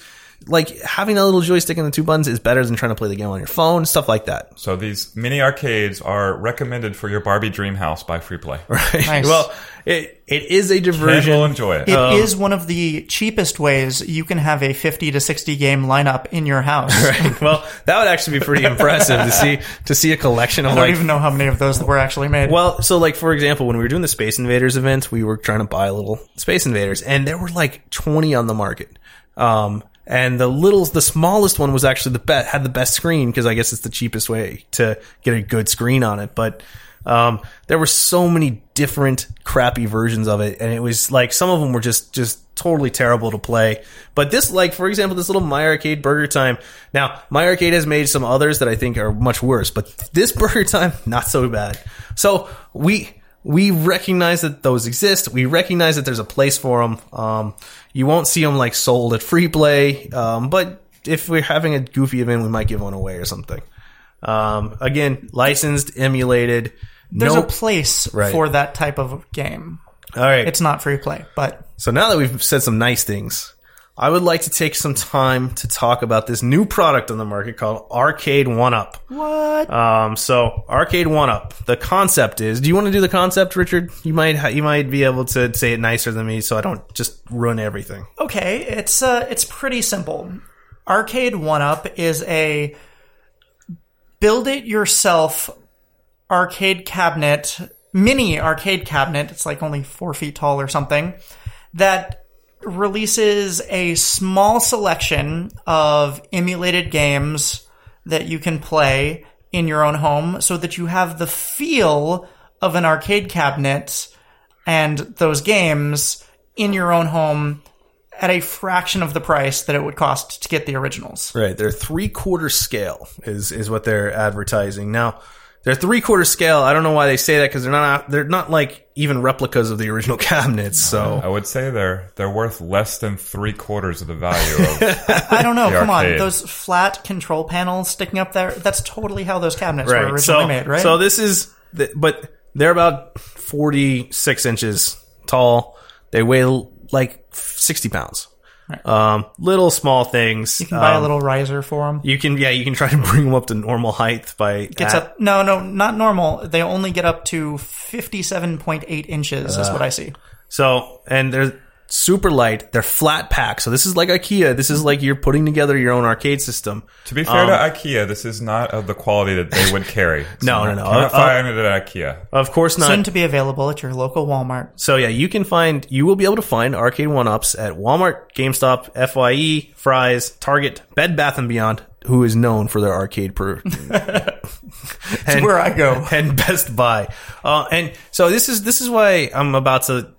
like having a little joystick and the two buttons is better than trying to play the game on your phone, stuff like that. So these mini arcades are recommended for your Barbie Dream House by Freeplay. Nice. Well, it, it is a And diversion. will enjoy it. It is one of the cheapest ways you can have a 50 to 60 game lineup in your house. Right. well, that would actually be pretty impressive to see to see a collection of I don't like even know how many of those were actually made. Well, so like for example, when we were doing the Space Invaders event, we were trying to buy little Space Invaders, and there were like twenty on the market. Um, and the little, the smallest one was actually the best, had the best screen because I guess it's the cheapest way to get a good screen on it. But um, there were so many different crappy versions of it, and it was like some of them were just just totally terrible to play. But this, like for example, this little My Arcade Burger Time. Now, My Arcade has made some others that I think are much worse, but this Burger Time not so bad. So we we recognize that those exist. We recognize that there's a place for them. Um, you won't see them like sold at free play, um, but if we're having a goofy event, we might give one away or something. Um, again, licensed, emulated. There's no, a place Right. for that type of game. all right. It's not free play, but So now that we've said some nice things, I would like to take some time to talk about this new product on the market called Arcade1Up. what? Um, so Arcade1Up. The concept is. Do you want to do the concept, Richard? You might ha- you might be able to say it nicer than me, so I don't just ruin everything. Okay, it's uh, it's pretty simple. Arcade1Up is a build it yourself arcade cabinet, mini arcade cabinet. It's like only four feet tall or something. That releases a small selection of emulated games that you can play in your own home, so that you have the feel of an arcade cabinet and those games in your own home at a fraction of the price that it would cost to get the originals. Right, they're three quarter scale is is what they're advertising now. They're three quarter scale. I don't know why they say that because they're not they're not like even replicas of the original cabinets. So I would say they're they're worth less than three quarters of the value of. I don't know. The Come on, those flat control panels sticking up there—that's totally how those cabinets were originally so made, right? so this is the, but they're about forty six inches tall. They weigh like sixty pounds. Um, little small things. you can buy a Um, little riser for them. You can yeah, you can try to bring them up to normal height by Gets at- up. No, no, not normal. They only get up to fifty-seven point eight inches. is what I see. So, and they're super light. They're flat pack. So this is like IKEA. This is like you're putting together your own arcade system. To be fair to IKEA, this is not of the quality that they would carry. It's No, not- no, no. Cannot Uh, find it at IKEA. Of course not. Soon to be available at your local Walmart. so yeah, you can find, you will be able to find arcade one ups at Walmart, GameStop, FYE, Fry's, Target, Bed Bath and Beyond, who is known for their arcade per. and, where I go. and Best Buy. Uh, and so this is this is why I'm about to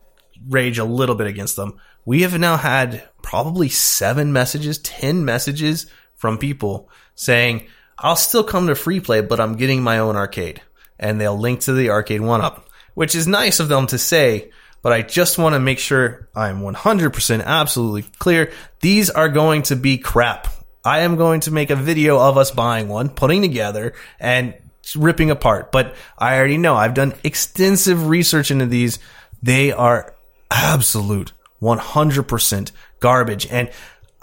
rage a little bit against them. We have now had probably seven messages, ten messages from people saying, "I'll still come to free play, but I'm getting my own arcade," and they'll link to the arcade one up, which is nice of them to say. But I just want to make sure I'm 100% absolutely clear. These are going to be crap. I am going to make a video of us buying one, putting together, and ripping apart. But I already know I've done extensive research into these. They are absolute 100% garbage. And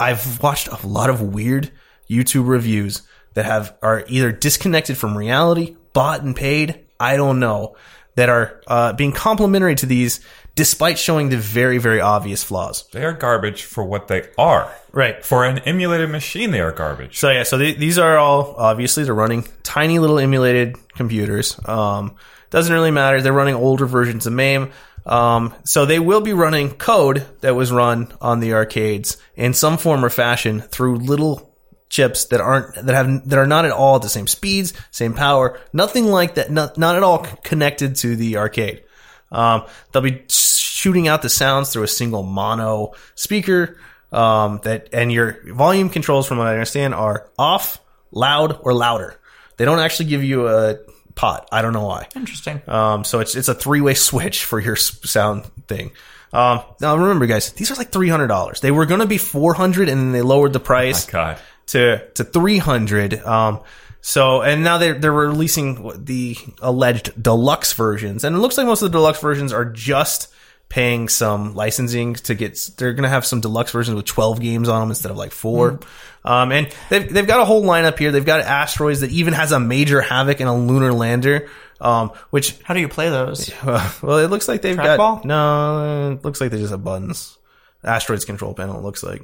I've watched a lot of weird YouTube reviews that have are either disconnected from reality, bought and paid. I don't know that are uh, being complimentary to these, despite showing the very very obvious flaws. They are garbage for what they are. Right. For an emulated machine, they are garbage. So yeah, so th- these are all obviously they're running tiny little emulated computers. Um, doesn't really matter. They're running older versions of MAME. Um, so they will be running code that was run on the arcades in some form or fashion through little chips that aren't that have that are not at all at the same speeds, same power, nothing like that. Not not at all connected to the arcade. Um, they'll be shooting out the sounds through a single mono speaker. Um, that and your volume controls, from what I understand, are off, loud, or louder. They don't actually give you a pot. I don't know why. Interesting. Um, so it's it's a three way switch for your sound thing. Um, now remember, guys, these are like three hundred dollars. They were going to be four hundred, and then they lowered the price God. to to three hundred. Um, so and now they're they're releasing the alleged deluxe versions, and it looks like most of the deluxe versions are just paying some licensing to get. They're gonna have some deluxe versions with twelve games on them instead of like four. Um, and they've they've got a whole lineup here. They've got asteroids that even has a major havoc and a lunar lander. Um, which How do you play those? well, it looks like they've got no. It looks like they just have buttons. Asteroids control panel. It looks like.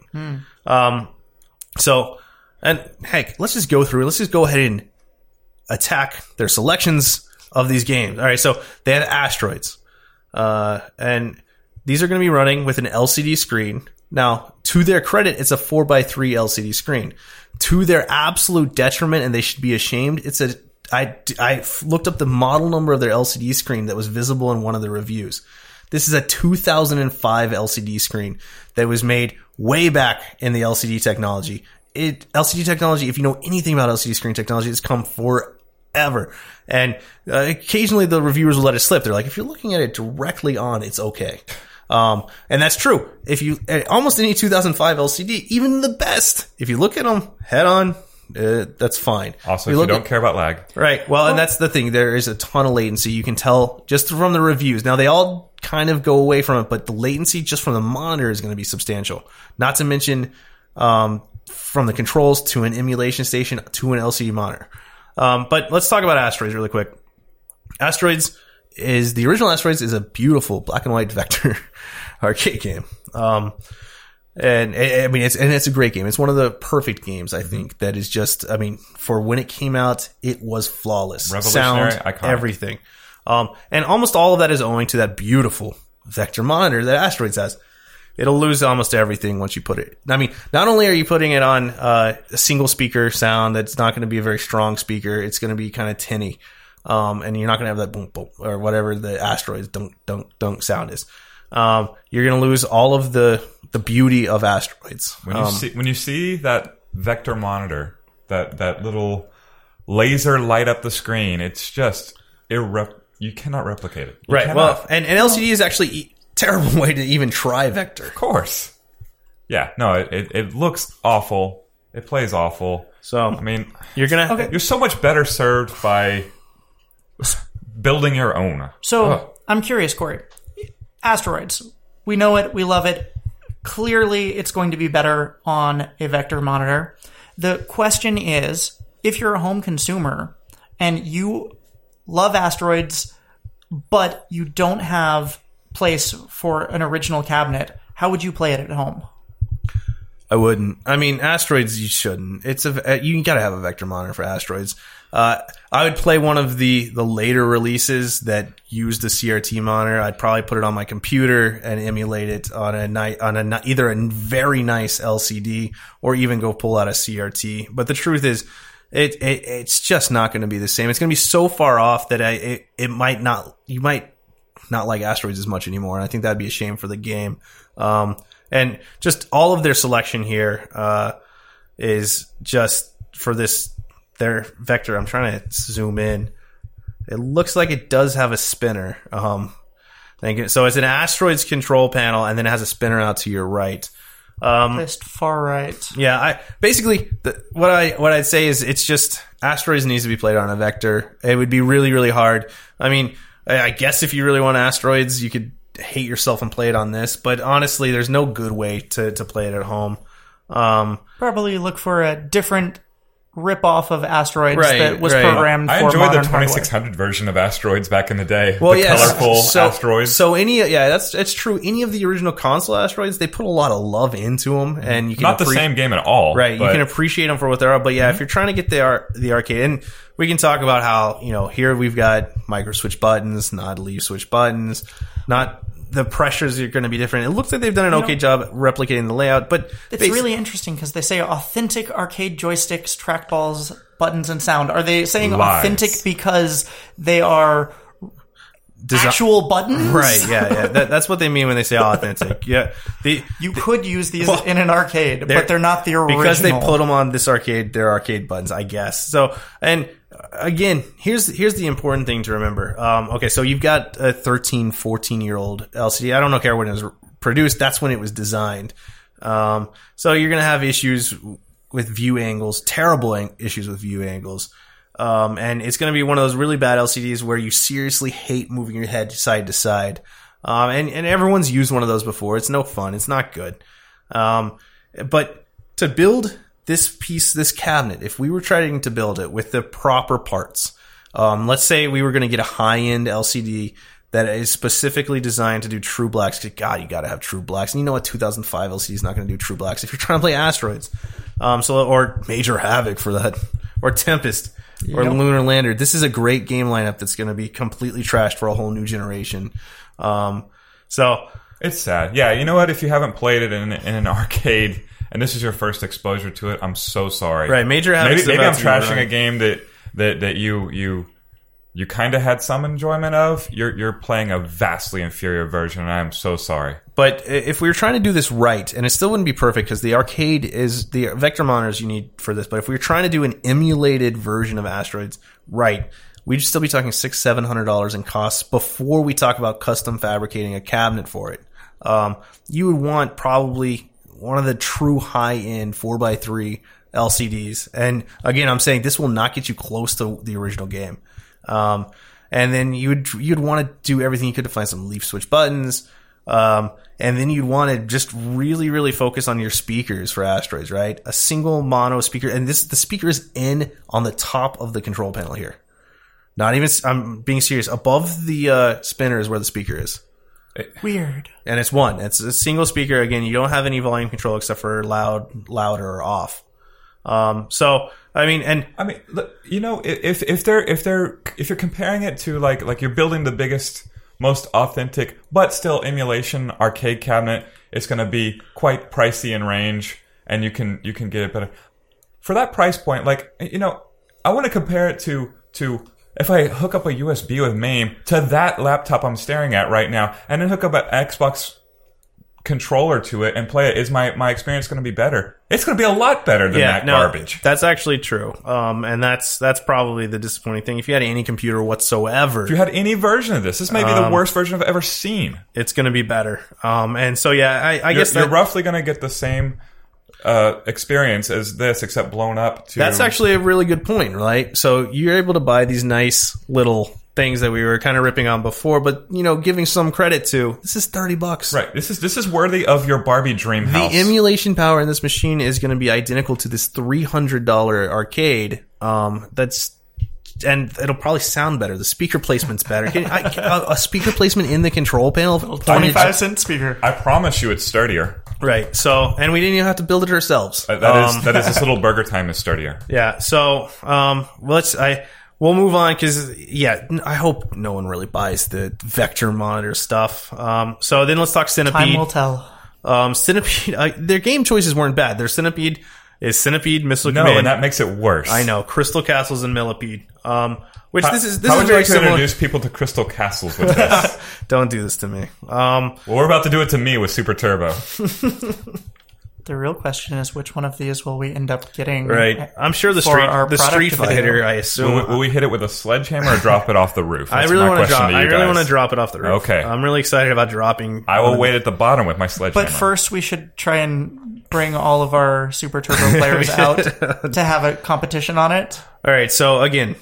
Um, so and heck, let's just go through. Let's just go ahead and attack their selections of these games. All right, so they had asteroids, uh, and these are going to be running with an LCD screen. Now, to their credit, it's a four x three LCD screen. To their absolute detriment, and they should be ashamed, it's a. I, I looked up the model number of their LCD screen that was visible in one of the reviews. This is a 2005 LCD screen that was made way back in the LCD technology. It LCD technology, if you know anything about LCD screen technology, it's come forever. And uh, occasionally the reviewers will let it slip. They're like, if you're looking at it directly on, it's okay. Um, and that's true. If you uh, almost any 2005 LCD, even the best, if you look at them head on, uh, that's fine. Also, if you look don't at- care about lag, Right. Well, and that's the thing. There is a ton of latency. You can tell just from the reviews. Now they all kind of go away from it, but the latency just from the monitor is going to be substantial. Not to mention um, from the controls to an emulation station to an LCD monitor. Um, but let's talk about Asteroids really quick. Asteroids is the original Asteroids is a beautiful black and white vector arcade game. Um, and I mean, it's and it's a great game. It's one of the perfect games I think that is just. I mean, for when it came out, it was flawless. Revolutionary, Sound, iconic. everything, um, and almost all of that is owing to that beautiful vector monitor that Asteroids has. It'll lose almost everything once you put it. I mean, not only are you putting it on uh, a single speaker sound that's not going to be a very strong speaker, it's going to be kind of tinny, um, and you're not going to have that boom boom or whatever the asteroids dunk dunk dunk sound is. Um, you're going to lose all of the the beauty of asteroids. when you Um, see when you see that vector monitor, that that little laser light up the screen, it's just irrep. You cannot replicate it. You right. cannot. Well, and, and LCD is actually terrible way to even try vector. of course. Yeah. No, it, it, it looks awful. It plays awful. So I mean, you're gonna Okay. you're so much better served by building your own. So Ugh. I'm curious, Corey. Asteroids. We know it. We love it. Clearly, it's going to be better on a vector monitor. The question is, if you're a home consumer and you love asteroids, but you don't have place for an original cabinet, how would you play it at home? I wouldn't. I mean, asteroids. You shouldn't. It's a you got to have a vector monitor for asteroids. Uh, I would play one of the the later releases that used the CRT monitor. I'd probably put it on my computer and emulate it on a night on a either a very nice LCD or even go pull out a CRT. But the truth is. It, it it's just not going to be the same. It's going to be so far off that I it, it might not you might not like asteroids as much anymore. And I think that'd be a shame for the game. Um, and just all of their selection here uh, is just for this their vector. I'm trying to zoom in. It looks like it does have a spinner. Um, thank you. So it's an asteroids control panel, and then it has a spinner out to your right. Um, Just far right. yeah, I basically the, what I what I'd say is it's just asteroids needs to be played on a vector. It would be really really hard. I mean, I, guess if you really want asteroids, you could hate yourself and play it on this. But honestly, there's no good way to to play it at home. Um, Probably look for a different rip-off of asteroids Right, that was right. programmed I for enjoyed the modern hardware. 2600 version of asteroids back in the day. well, the yeah, colorful so, asteroids. So any yeah, that's that's true. Any of the original console asteroids, they put a lot of love into them, and you can Not the same game at all. Right, but you can appreciate them for what they are, but yeah, Mm-hmm. if you're trying to get the ar- the arcade, and we can talk about how you know here we've got micro switch buttons, not leaf switch buttons, not the pressures are going to be different. It looks like they've done an okay job replicating the layout, but It's really interesting because they say authentic arcade joysticks, trackballs, buttons, and sound. Are they saying Lies. authentic because they are desi- actual buttons? right. Yeah, yeah. That, that's what they mean when they say authentic. Yeah, the You could use these Well, in an arcade, but they're not the original. because they put them on this arcade. They're arcade buttons, I guess. So, and uh, again, here's here's the important thing to remember. Um, okay, so you've got a 13, 14 year old LCD. I don't know care when it was produced. That's when it was designed. Um, so you're gonna have issues with view angles, terrible ang- issues with view angles. Um, and it's going to be one of those really bad LCDs where you seriously hate moving your head side to side. Um, and, and everyone's used one of those before. It's no fun. It's not good. Um, but to build this piece, this cabinet, if we were trying to build it with the proper parts, um, let's say we were going to get a high end LCD that is specifically designed to do true blacks. God, you got to have true blacks. And you know what? 2005 LCD is not going to do true blacks if you're trying to play asteroids. Um, so, or Major Havoc for that, or Tempest, or Yep. Lunar Lander. This is a great game lineup that's going to be completely trashed for a whole new generation. Um, so, It's sad. Yeah, you know what? If you haven't played it in, in an arcade and this is your first exposure to it, I'm so sorry. Right, Major Maybe, maybe I'm trashing right. a game that that that you you you kind of had some enjoyment of. You're you're playing a vastly inferior version, and I am so sorry. But if we were trying to do this right, and it still wouldn't be perfect because the arcade is the vector monitors you need for this. But if we were trying to do an emulated version of Asteroids right, we'd still be talking six, seven hundred dollars in costs before we talk about custom fabricating a cabinet for it. Um, you would want probably one of the true high end four x three LCDs. And again, I'm saying this will not get you close to the original game. Um, and then you'd you'd want to do everything you could to find some leaf switch buttons. Um, and then you'd want to just really, really focus on your speakers for asteroids, right? A single mono speaker, and this the speaker is in on the top of the control panel here. Not even I'm being serious. Above the uh, spinner is where the speaker is Weird. and it's one. It's a single speaker. Again, you don't have any volume control except for loud, louder, or off. Um, so I mean, and I mean, you know, if if they're if they're if you're comparing it to like like you're building the biggest, most authentic, but still emulation arcade cabinet, it's going to be quite pricey in range, and you can you can get it better for that price point. Like you know, I want to compare it to to if I hook up a USB with MAME to that laptop I'm staring at right now, and then hook up an Xbox controller to it and play it, is my my experience going to be better? It's going to be a lot better than that no, garbage. That's actually true. Um, and that's that's probably the disappointing thing. If you had any computer whatsoever, If you had any version of this, this may be Um, the worst version I've ever seen. it's going to be better. Um, and so yeah, I, I You're, guess you're roughly going to get the same uh, experience as this, except blown up to. that's actually a really good point, right? So you're able to buy these nice little things that we were kind of ripping on before, but you know, giving some credit to this is thirty bucks. right. This is this is worthy of your Barbie dream house. The emulation power in this machine is going to be identical to this three hundred dollar arcade. Um, that's and it'll probably sound better. The speaker placement's better. Can, I, a, a speaker placement in the control panel. Twenty-five cent speaker. I promise you, it's sturdier. right. So, and we didn't even have to build it ourselves. Uh, That is Um, that is this little burger time is sturdier. Yeah. So, um, let's I we'll move on because yeah, I hope no one really buys the vector monitor stuff. Um, so then let's talk Centipede. Time will tell. Um, Centipede. Uh, their game choices weren't bad. Their Centipede is Centipede, Missile No, Command. and that makes it worse. I know Crystal Castles and Millipede. Um, which How, this is this how is would you very like to introduce people to Crystal Castles with this? Don't do this to me. Um, well, we're about to do it to me with Super Turbo. The real question is which one of these will we end up getting? right. I'm sure the street our the product Street video. Fighter. I Will assume. we, will we hit it with a sledgehammer or drop it off the roof? I really want to question drop. I really want to drop it off the roof. Okay. I'm really excited about dropping. I will wait at the bottom with my sledgehammer. But first, we should try and bring all of our Super Turbo players out to have a competition on it. All right. So again,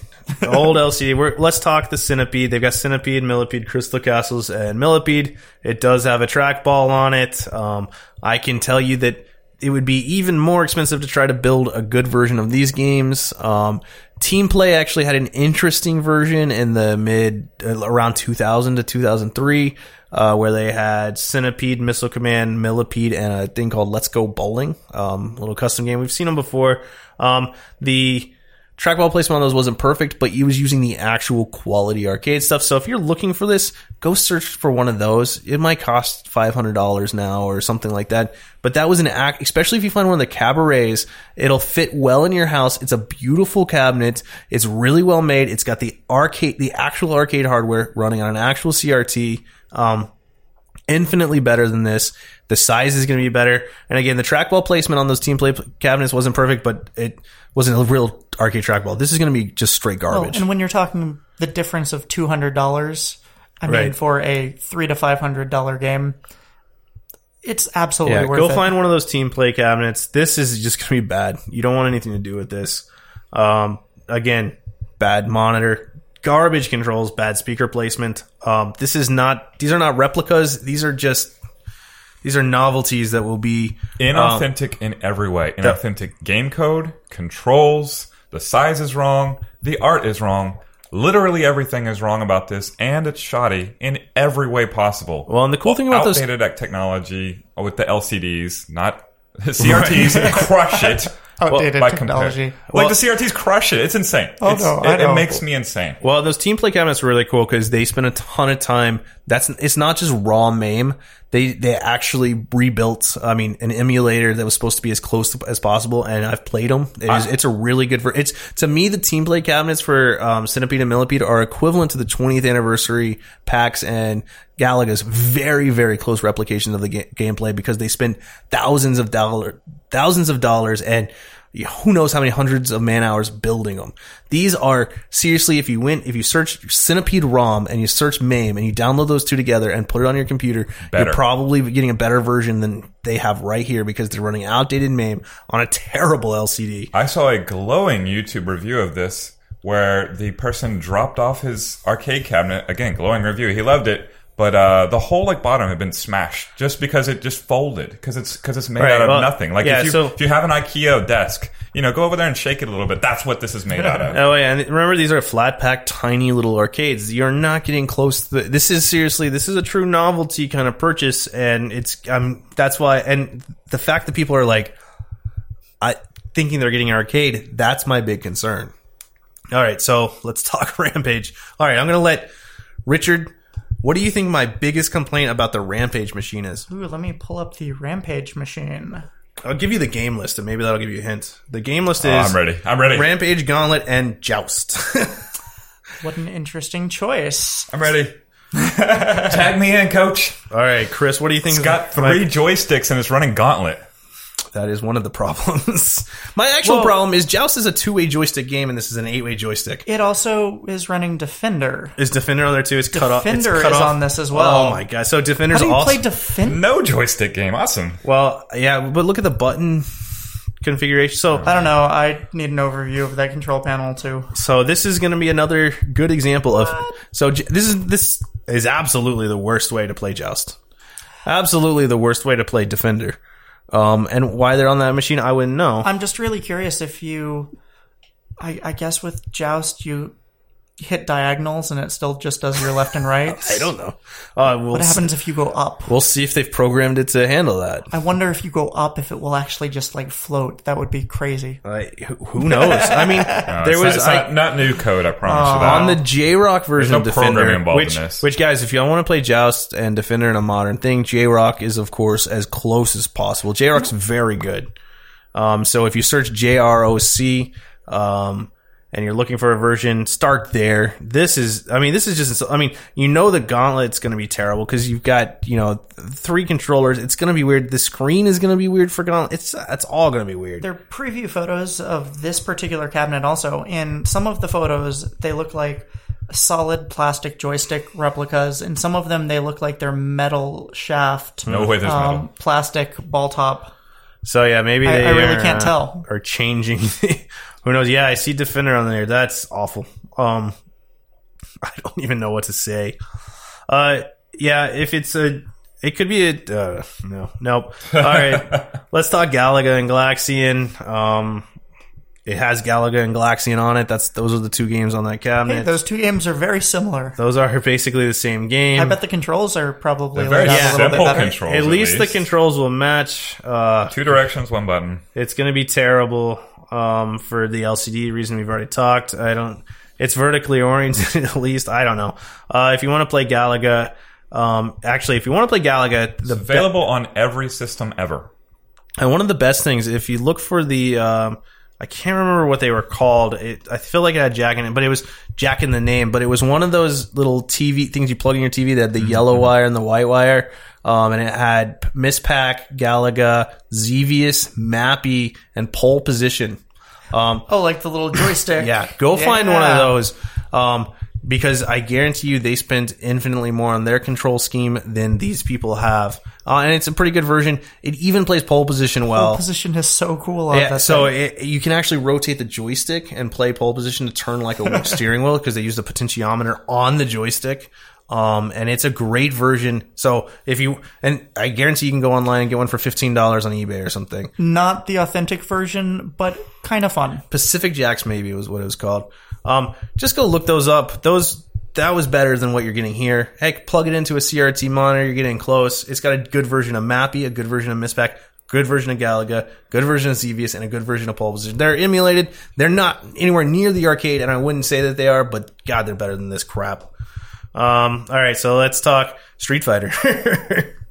old LCD. We're, let's talk the Centipede. They've got Centipede, Millipede, Crystal Castles, and Millipede. It does have a trackball on it. Um, I can tell you that it would be even more expensive to try to build a good version of these games. Um, Team Play actually had an interesting version in the mid uh, around 2000 to 2003, uh, where they had Centipede, Missile Command, Millipede, and a thing called Let's Go Bowling, um, little custom game. We've seen them before. Um, the trackball placement on those wasn't perfect, but he was using the actual quality arcade stuff. So if you're looking for this, go search for one of those. It might cost five hundred dollars now or something like that. But that was an act, especially if you find one of the cabarets, it'll fit well in your house. It's a beautiful cabinet. It's really well made. It's got the arcade, the actual arcade hardware running on an actual CRT. Um, infinitely better than this. The size is going to be better. And again, the trackball placement on those team play cabinets wasn't perfect, but it wasn't a real arcade trackball. This is going to be just straight garbage. and when you're talking the difference of two hundred dollars, I mean, for a three to five hundred dollar game, it's absolutely yeah, worth go it. Go find one of those team play cabinets. This is just going to be bad. You don't want anything to do with this. Um, again, bad monitor, garbage controls, bad speaker placement. Um, this is not. These are not replicas. These are just. These are novelties that will be Inauthentic in every way. Inauthentic game code, controls, the size is wrong, the art is wrong. Literally everything is wrong about this, and it's shoddy in every way possible. Well, and the cool thing about those outdated tech technology with the LCDs, not the CRTs, crush it. Outdated by technology. compare- Like the CRTs crush it. It's insane. Oh, It's- no, I it, it makes me insane. Well, those team play cabinets are really cool because they spend a ton of time. That's it's not just raw MAME. They they actually rebuilt. I mean, an emulator that was supposed to be as close to, as possible, and I've played them. It is, it's a really good. ver- It's to me the team play cabinets for um, Centipede and Millipede are equivalent to the 20th anniversary packs and Galaga's very very close replication of the ga- gameplay because they spend thousands of dollar thousands of dollars and yeah, who knows how many hundreds of man hours building them. These are seriously, if you went, if you search Centipede ROM and you search MAME and you download those two together and put it on your computer, Better. you're probably getting a better version than they have right here because they're running outdated MAME on a terrible LCD. I saw a glowing YouTube review of this where the person dropped off his arcade cabinet. Again, glowing review. He loved it. But uh, the whole like bottom had been smashed just because it just folded because it's because it's made Right, out of well, nothing. Like yeah, if you so- if you have an IKEA desk, you know, go over there and shake it a little bit. That's what this is made out of. Oh yeah, and remember these are flat pack, tiny little arcades. You're not getting close to the, this. Is seriously, this is a true novelty kind of purchase, and it's um that's why. And the fact that people are like, I thinking they're getting an arcade, that's my big concern. All right, so let's talk Rampage. All right, I'm gonna let Richard. What do you think my biggest complaint about the Rampage machine is? Ooh, let me pull up the Rampage machine. I'll give you the game list, and maybe that'll give you a hint. The game list is Oh, I'm ready. I'm ready. Rampage, Gauntlet, and Joust. What an interesting choice. I'm ready. Tag me in, coach. All right, Chris, what do you think? It's is got my- three joysticks and it's running Gauntlet. That is one of the problems. my actual Well- problem is Joust is a two-way joystick game, and this is an eight-way joystick. It also is running Defender. Is Defender on there too? It's cut off. Defender is off. on this as well. Oh my god! So How Defender's do you also play Defender? No joystick game. Awesome. well, yeah, but look at the button configuration. So I don't know. I need an overview of that control panel too. So this is going to be another good example of. So this is this is absolutely the worst way to play Joust. Absolutely the worst way to play Defender. Um, and why they're on that machine, I wouldn't know. I'm just really curious if you, I, I guess with Joust you hit diagonals and it still just does your left and right. I don't know. Uh, we'll What s- happens if you go up? We'll see if they've programmed it to handle that. I wonder if you go up if it will actually just like float. That would be crazy. I, who who knows? I mean, No, there it's was not, it's I, not, not new code. I promise you that. on the J Rock version no of Defender, involved which, in this. which guys, if y'all want to play Joust and Defender in a modern thing, J Rock is of course as close as possible. J Rock's very good. Um, so if you search JROC, um, and you're looking for a version, start there. This is, I mean, this is just, I mean, you know, the gauntlet's going to be terrible because you've got, you know, three controllers. It's going to be weird. The screen is going to be weird for gauntlet. It's, it's all going to be weird. There are preview photos of this particular cabinet also. In some of the photos, they look like solid plastic joystick replicas. In some of them, they look like they're metal shaft, no way there's um, metal. plastic ball top. So yeah, maybe I- they I really are, can't uh, tell. Are changing. Who knows? Yeah, I see Defender on there. That's awful. Um, I don't even know what to say. Uh, yeah, if it's a, it could be a. Uh, no, nope. All right, let's talk Galaga and Galaxian. Um, it has Galaga and Galaxian on it. That's those are the two games on that cabinet. Hey, those two games are very similar. those are basically the same game. I bet the controls are probably They're very laid a little bit simple better. controls. at least the controls will match. Uh, Two directions, one button. It's going to be terrible. Um, for the LCD reason we've already talked. I don't. It's vertically oriented at least. I don't know. Uh, if you want to play Galaga, um, actually, if you want to play Galaga, the be- Available on every system ever. and one of the best things, if you look for the, um, I can't remember what they were called. It, I feel like it had Jack in it, but it was Jack in the name. But it was one of those little TV things you plug in your TV that had the yellow wire and the white wire. Um, and it had Miss Pac, Galaga, Xevious, Mappy, and Pole Position. Um, Oh, like the little joystick. yeah, go find one of those. Um, because I guarantee you they spent infinitely more on their control scheme than these people have. Uh, and it's a pretty good version. It even plays pole position well. Position is so cool. Yeah, that so it, you can actually rotate the joystick and play pole position to turn like a steering wheel because they use the potentiometer on the joystick. Um, and it's a great version. So if you and I guarantee you can go online and get one for fifteen dollars on eBay or something. not the authentic version, but kind of fun. Pacific Jakks maybe was what it was called. Um, just go look those up. Those that was better than what you're getting here. Heck, plug it into a CRT monitor. You're getting close. It's got a good version of Mappy, a good version of Miss Pac, good version of Galaga, good version of Xevious, and a good version of Pole Position. They're emulated. They're not anywhere near the arcade, and I wouldn't say that they are, but God, they're better than this crap. Um, all right, so let's talk Street Fighter.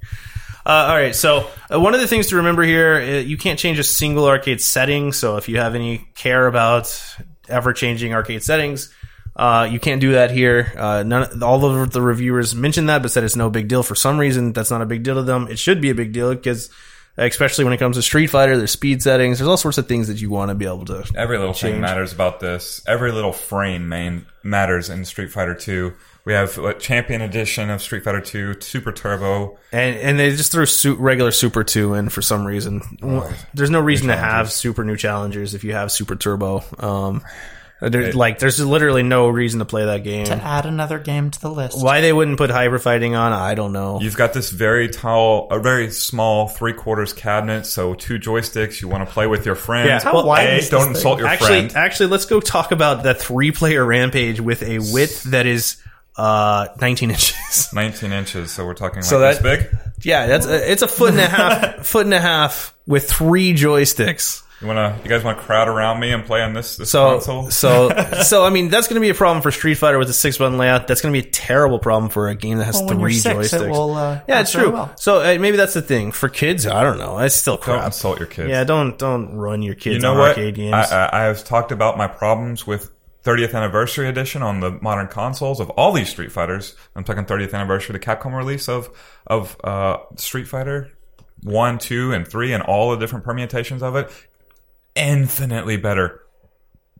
Uh, all right, so uh, one of the things to remember here, uh, you can't change a single arcade setting. So if you have any care about ever changing arcade settings, uh, you can't do that here. Uh, none, all of the reviewers mentioned that, but said it's no big deal. For some reason, that's not a big deal to them. It should be a big deal because, especially when it comes to Street Fighter, there's speed settings. There's all sorts of things that you want to be able to. Every little thing matters about this. Every little frame main matters in Street Fighter 2. We have what, Champion Edition of Street Fighter 2, Super Turbo. And and they just threw su- regular Super Two in for some reason. There's no reason to have Super New Challengers if you have Super Turbo. Um, there, like there's literally no reason to play that game. To add another game to the list. Why they wouldn't put hyper fighting on, I don't know. You've got this very tall, a very small three quarters cabinet, so two joysticks. You want to play with your friends. Yeah, How well, wide A, is don't thing? insult your actually, friend. actually, let's go talk about the three player rampage with a width that is uh 19 inches. 19 inches, so we're talking like So this big. yeah, that's a, it's a foot and a half, foot and a half with three joysticks. You wanna, you guys want to crowd around me and play on this, this So, console? so, so, I mean, that's going to be a problem for Street Fighter with a six button layout. That's going to be a terrible problem for a game that has Well, when you're three six, it joysticks. will, uh, yeah, it's true. well. So uh, maybe that's the thing for kids. I don't know. It's still Don't crap. insult your kids. Yeah, don't don't run your kids you know on what? arcade games. I, I, I have talked about my problems with 30th anniversary edition on the modern consoles of all these Street Fighters. I'm talking 30th anniversary, the Capcom release of of uh, Street Fighter one, two, and three, and all the different permutations of it. Infinitely better.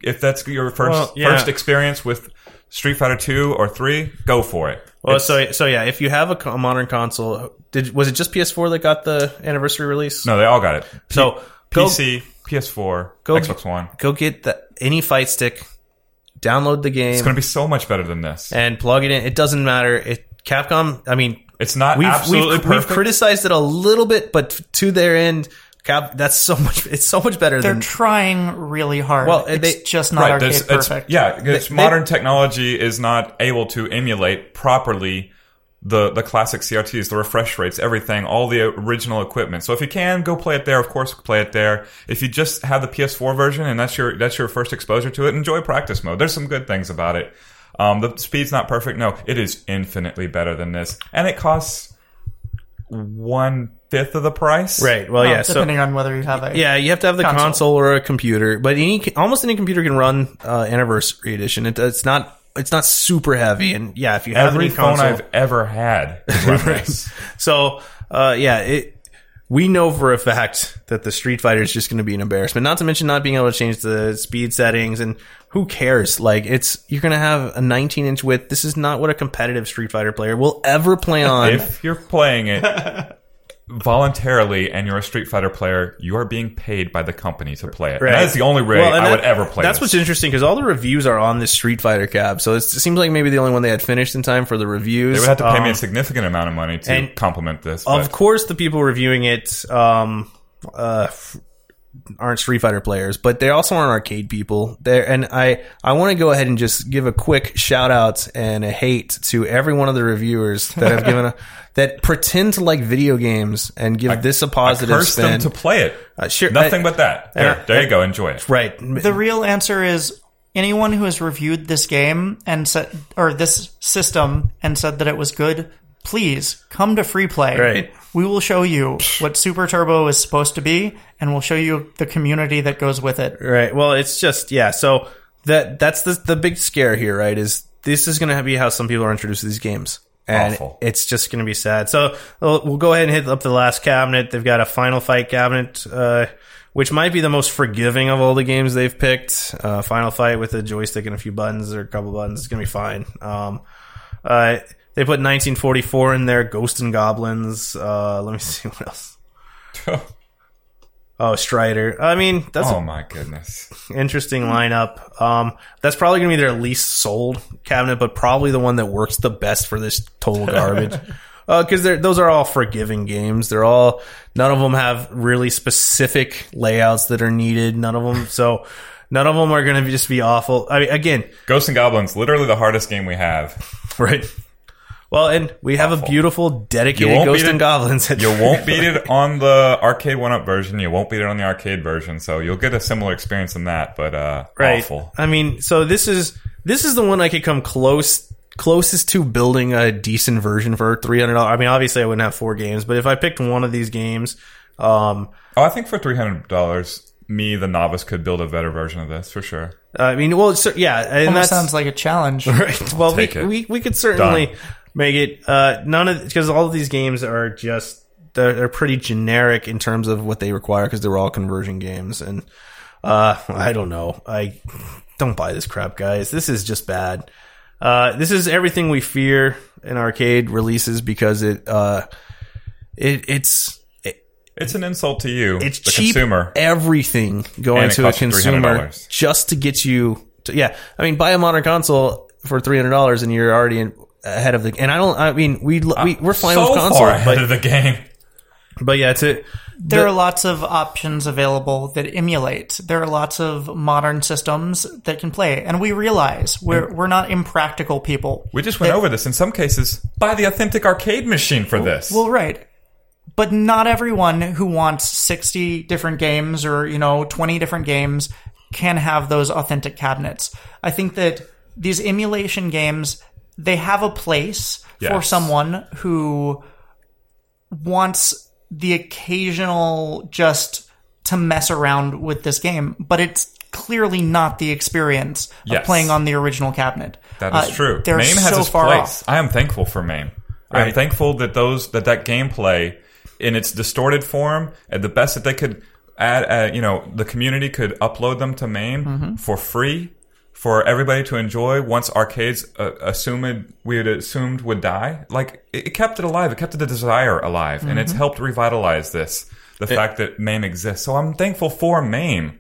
If that's your first Well, yeah. first experience with Street Fighter two or three, go for it. well, It's- so so yeah, if you have a, a modern console, did was it just PS4 that got the anniversary release? no, they all got it. So go PC, PS4, Go- Xbox One. go get the any fight stick, download the game, It's going to be so much better than this. and plug it in. It doesn't matter. It Capcom. I mean, It's not we've absolutely we've, we've criticized it a little bit, but to their end, Cap. That's so much. It's so much better than They're than. trying really hard. Well, it's they- just not Right, arcade there's- it's- perfect. Yeah, it's They- modern technology is not able to emulate properly the the classic CRTs, the refresh rates, everything, all the original equipment. So if you can go play it there, of course, play it there. If you just have the PS4 version and that's your that's your first exposure to it, enjoy practice mode. There's some good things about it. Um, the speed's not perfect. No, it is infinitely better than this, and it costs one fifth of the price. right. Well, Oh, yeah. So depending on whether you have a Yeah, you have to have the console, Console. or a computer, but any almost any computer can run uh, Anniversary Edition. It, it's not it's not super heavy, and yeah, if you have Every any phone console, I've ever had so uh, yeah, it. We know for a fact that the Street Fighter is just going to be an embarrassment. Not to mention not being able to change the speed settings, and who cares? Like it's you're going to have a 19 inch width. This is not what a competitive Street Fighter player will ever play on. if you're playing it voluntarily and you're a Street Fighter player, you are being paid by the company to play it. And that is the only way Well, I that- would ever play That's this. what's interesting because all the reviews are on this Street Fighter cab, so it seems like maybe the only one they had finished in time for the reviews. they would have to pay me Um, a significant amount of money to compliment this. Of course, the people reviewing it, um, uh, aren't Street Fighter players, but they also aren't arcade people. There, and I I want to go ahead and just give a quick shout out and a hate to every one of the reviewers that have given a that pretend to like video games and give this a positive cursed spin. them to play it. Uh, sure, Nothing I- but that. There, I- there you go. Enjoy it. right. The real answer is anyone who has reviewed this game and said, or this system and said that it was good, please come to free play. Right. We will show you what Super Turbo is supposed to be, and we'll show you the community that goes with it. Right. Well, it's just yeah. So that that's the the big scare here, right? Is this is going to be how some people are introduced to these games, and Awful. it's just going to be sad. So we'll, we'll go ahead and hit up the last cabinet. They've got a final fight cabinet, uh, which might be the most forgiving of all the games they've picked. Uh, final fight with a joystick and a few buttons or a couple buttons is going to be fine. Um, uh, they put 1944 in there, Ghost and Goblins. Uh, let me see what else. Oh, Strider. I mean, that's oh my goodness. interesting lineup. Um, that's probably going to be their least sold cabinet, but probably the one that works the best for this total garbage. Because they're those are all forgiving games. They're all none of them have really specific layouts that are needed. None of them. So none of them are going to just be awful. I mean, again, Ghosts and Goblins, literally the hardest game we have. right. Well, and we have a beautiful dedicated Ghost and it- Goblins. You won't beat it on the Arcade1Up version. You won't beat it on the arcade version. So you'll get a similar experience in that, but uh, right. awful. I mean, so this is this is the one I could come close closest to building a decent version for three hundred dollars. I mean, obviously I wouldn't have four games, but if I picked one of these games, um, Oh, I think for three hundred dollars, me, the novice, could build a better version of this for sure. I mean, well, so, yeah, and Almost that's sounds like a challenge. right. Well, we, we we could certainly Done. Make it. Uh, none of because all of these games are just they're, they're pretty generic in terms of what they require because they were all conversion games, and uh, I don't know. I don't buy this crap, guys. This is just bad. Uh, this is everything we fear in arcade releases because it uh, it it's it, It's an insult to you, it's the cheap consumer. everything going to a consumer $300. just to get you to, yeah i mean buy a modern console for $300 and you're already in, ahead of the and i don't i mean we, we uh, we're fine so with console far ahead but of the game. but yeah it's a There are lots of options available that emulate. There are lots of modern systems that can play, and we realize we're we're not impractical people. We just went over this. In some cases, buy the authentic arcade machine for this. Well, right. But not everyone who wants 60 different games or, you know, 20 different games can have those authentic cabinets. I think that these emulation games, they have a place for someone who wants the occasional just to mess around with this game, but it's clearly not the experience of Yes. playing on the original cabinet. That is Uh, true. They're MAME has so its far place. off. I am thankful for MAME. I am thankful that those that that gameplay in its distorted form, at the best that they could add, uh, you know, the community could upload them to MAME Mm-hmm. for free for everybody to enjoy. Once arcades uh, assumed we had assumed would die, like it, it kept it alive. It kept the desire alive, and Mm-hmm. it's helped revitalize this. The fact that MAME exists. So I'm thankful for MAME,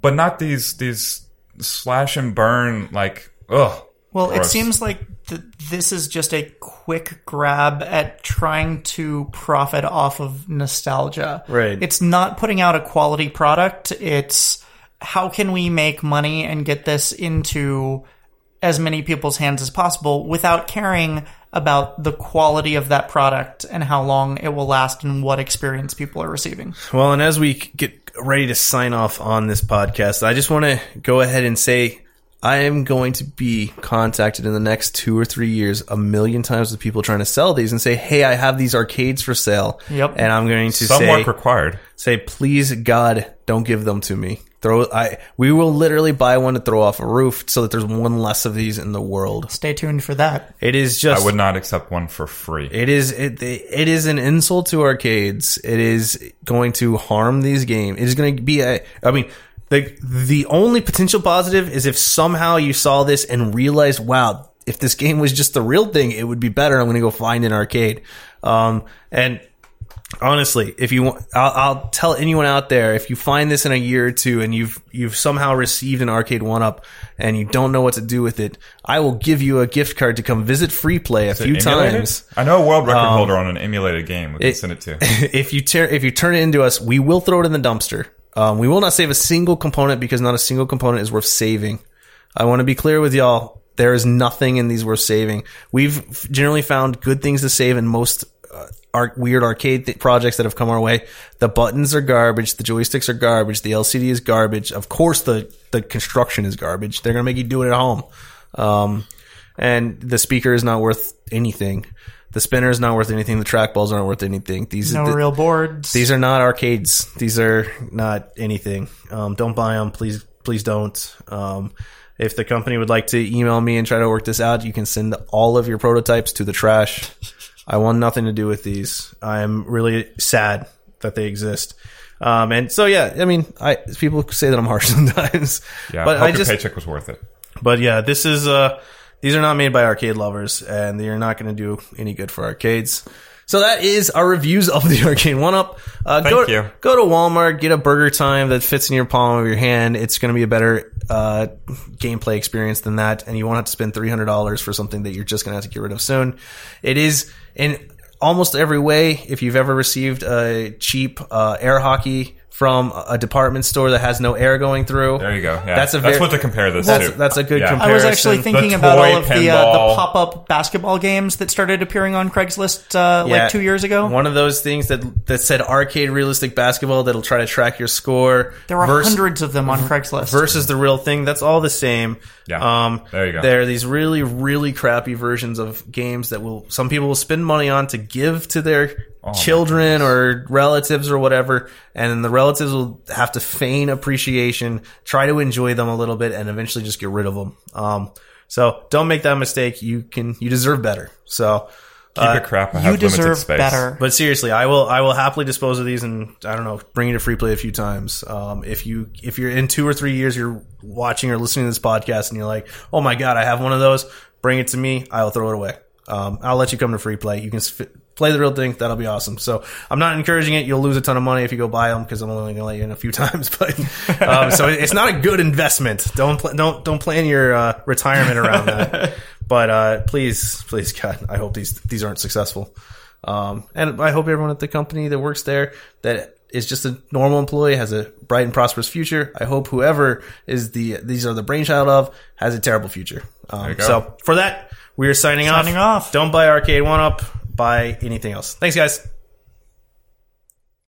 but not these these slash and burn like ugh. Well, it seems like th- this is just a quick grab at trying to profit off of nostalgia. Right. It's not putting out a quality product. It's how can we make money and get this into as many people's hands as possible without caring about the quality of that product and how long it will last and what experience people are receiving. Well, and as we get ready to sign off on this podcast, I just want to go ahead and say I am going to be contacted in the next two or three years a million times with people trying to sell these and say, "Hey, I have these arcades for sale." Yep. And I'm going to Some say, work required. say, "Please, God, don't give them to me." Throw I we will literally buy one to throw off a roof so that there's one less of these in the world. Stay tuned for that. It is just I would not accept one for free. it is it, it is an insult to arcades. It is going to harm these games. It is going to be a. I mean, the the only potential positive is if somehow you saw this and realized, wow, if this game was just the real thing, it would be better. I'm going to go find an arcade. Um, and honestly, if you want, I'll, I'll tell anyone out there if you find this in a year or two and you've you've somehow received an Arcade1Up and you don't know what to do with it, I will give you a gift card to come visit Free Play a few times. I know a world record holder on an emulated game. We can it- send it to. if you tear if you turn it into us, we will throw it in the dumpster. Um, we will not save a single component because not a single component is worth saving. I want to be clear with y'all. There is nothing in these worth saving. We've generally found good things to save in most ar- weird arcade th- projects that have come our way. The buttons are garbage. The joysticks are garbage. The LCD is garbage. Of course, the the construction is garbage. They're gonna make you do it at home. Um, and the speaker is not worth anything. The spinner is not worth anything. The trackballs aren't worth anything. These No th- real boards. these are not arcades. These are not anything. Um, don't buy them, please. Please don't. Um, if the company would like to email me and try to work this out, you can send all of your prototypes to the trash. I want nothing to do with these. I'm really sad that they exist. Um, and so yeah, I mean, I people say that I'm harsh sometimes, Yeah, but I just paycheck was worth it. but yeah, this is uh these are not made by arcade lovers and they are not going to do any good for arcades. So that is our reviews of the Arcade1Up. Uh, Thank go, you. Go to Walmart, get a BurgerTime that fits in your palm of your hand. It's going to be a better uh, gameplay experience than that, and you won't have to spend three hundred dollars for something that you're just going to have to get rid of soon. It is in almost every way. If you've ever received a cheap uh, air hockey from a department store that has no air going through, There you go. Yeah. That's a that's what to compare this that's to. that's a good Yeah. comparison. I was actually thinking about all of the uh, the pop up basketball games that started appearing on Craigslist uh, Yeah. like two years ago. One of those things that that said arcade realistic basketball that'll try to track your score. there are vers- hundreds of them on Craigslist. versus the real thing. That's all the same. Yeah. Um, There you go. There are these really, really crappy versions of games that will some people will spend money on to give to their Oh, children or relatives or whatever, and then the relatives will have to feign appreciation, try to enjoy them a little bit, and eventually just get rid of them. Um, so don't make that mistake. You can you deserve better. So. Keep it crap. and you deserve space. better. But seriously, I will I will happily dispose of these and I don't know bring you to free play a few times. Um, if you if you're in two or three years you're watching or listening to this podcast and you're like, oh my god, I have one of those, bring it to me. I'll throw it away. Um, I'll let you come to free play. You can s- play the real thing. That'll be awesome. So I'm not encouraging it. You'll lose a ton of money if you go buy them because I'm only going to let you in a few times. But um, so it's not a good investment. Don't pl- don't don't plan your uh, retirement around that. But uh, please, please, God, I hope these these aren't successful. Um, and I hope everyone at the company that works there that is just a normal employee has a bright and prosperous future. I hope whoever is the these are the brainchild of has a terrible future. Um, so for that, we are signing, Signing off. Don't buy Arcade1Up. Buy anything else. Thanks, guys.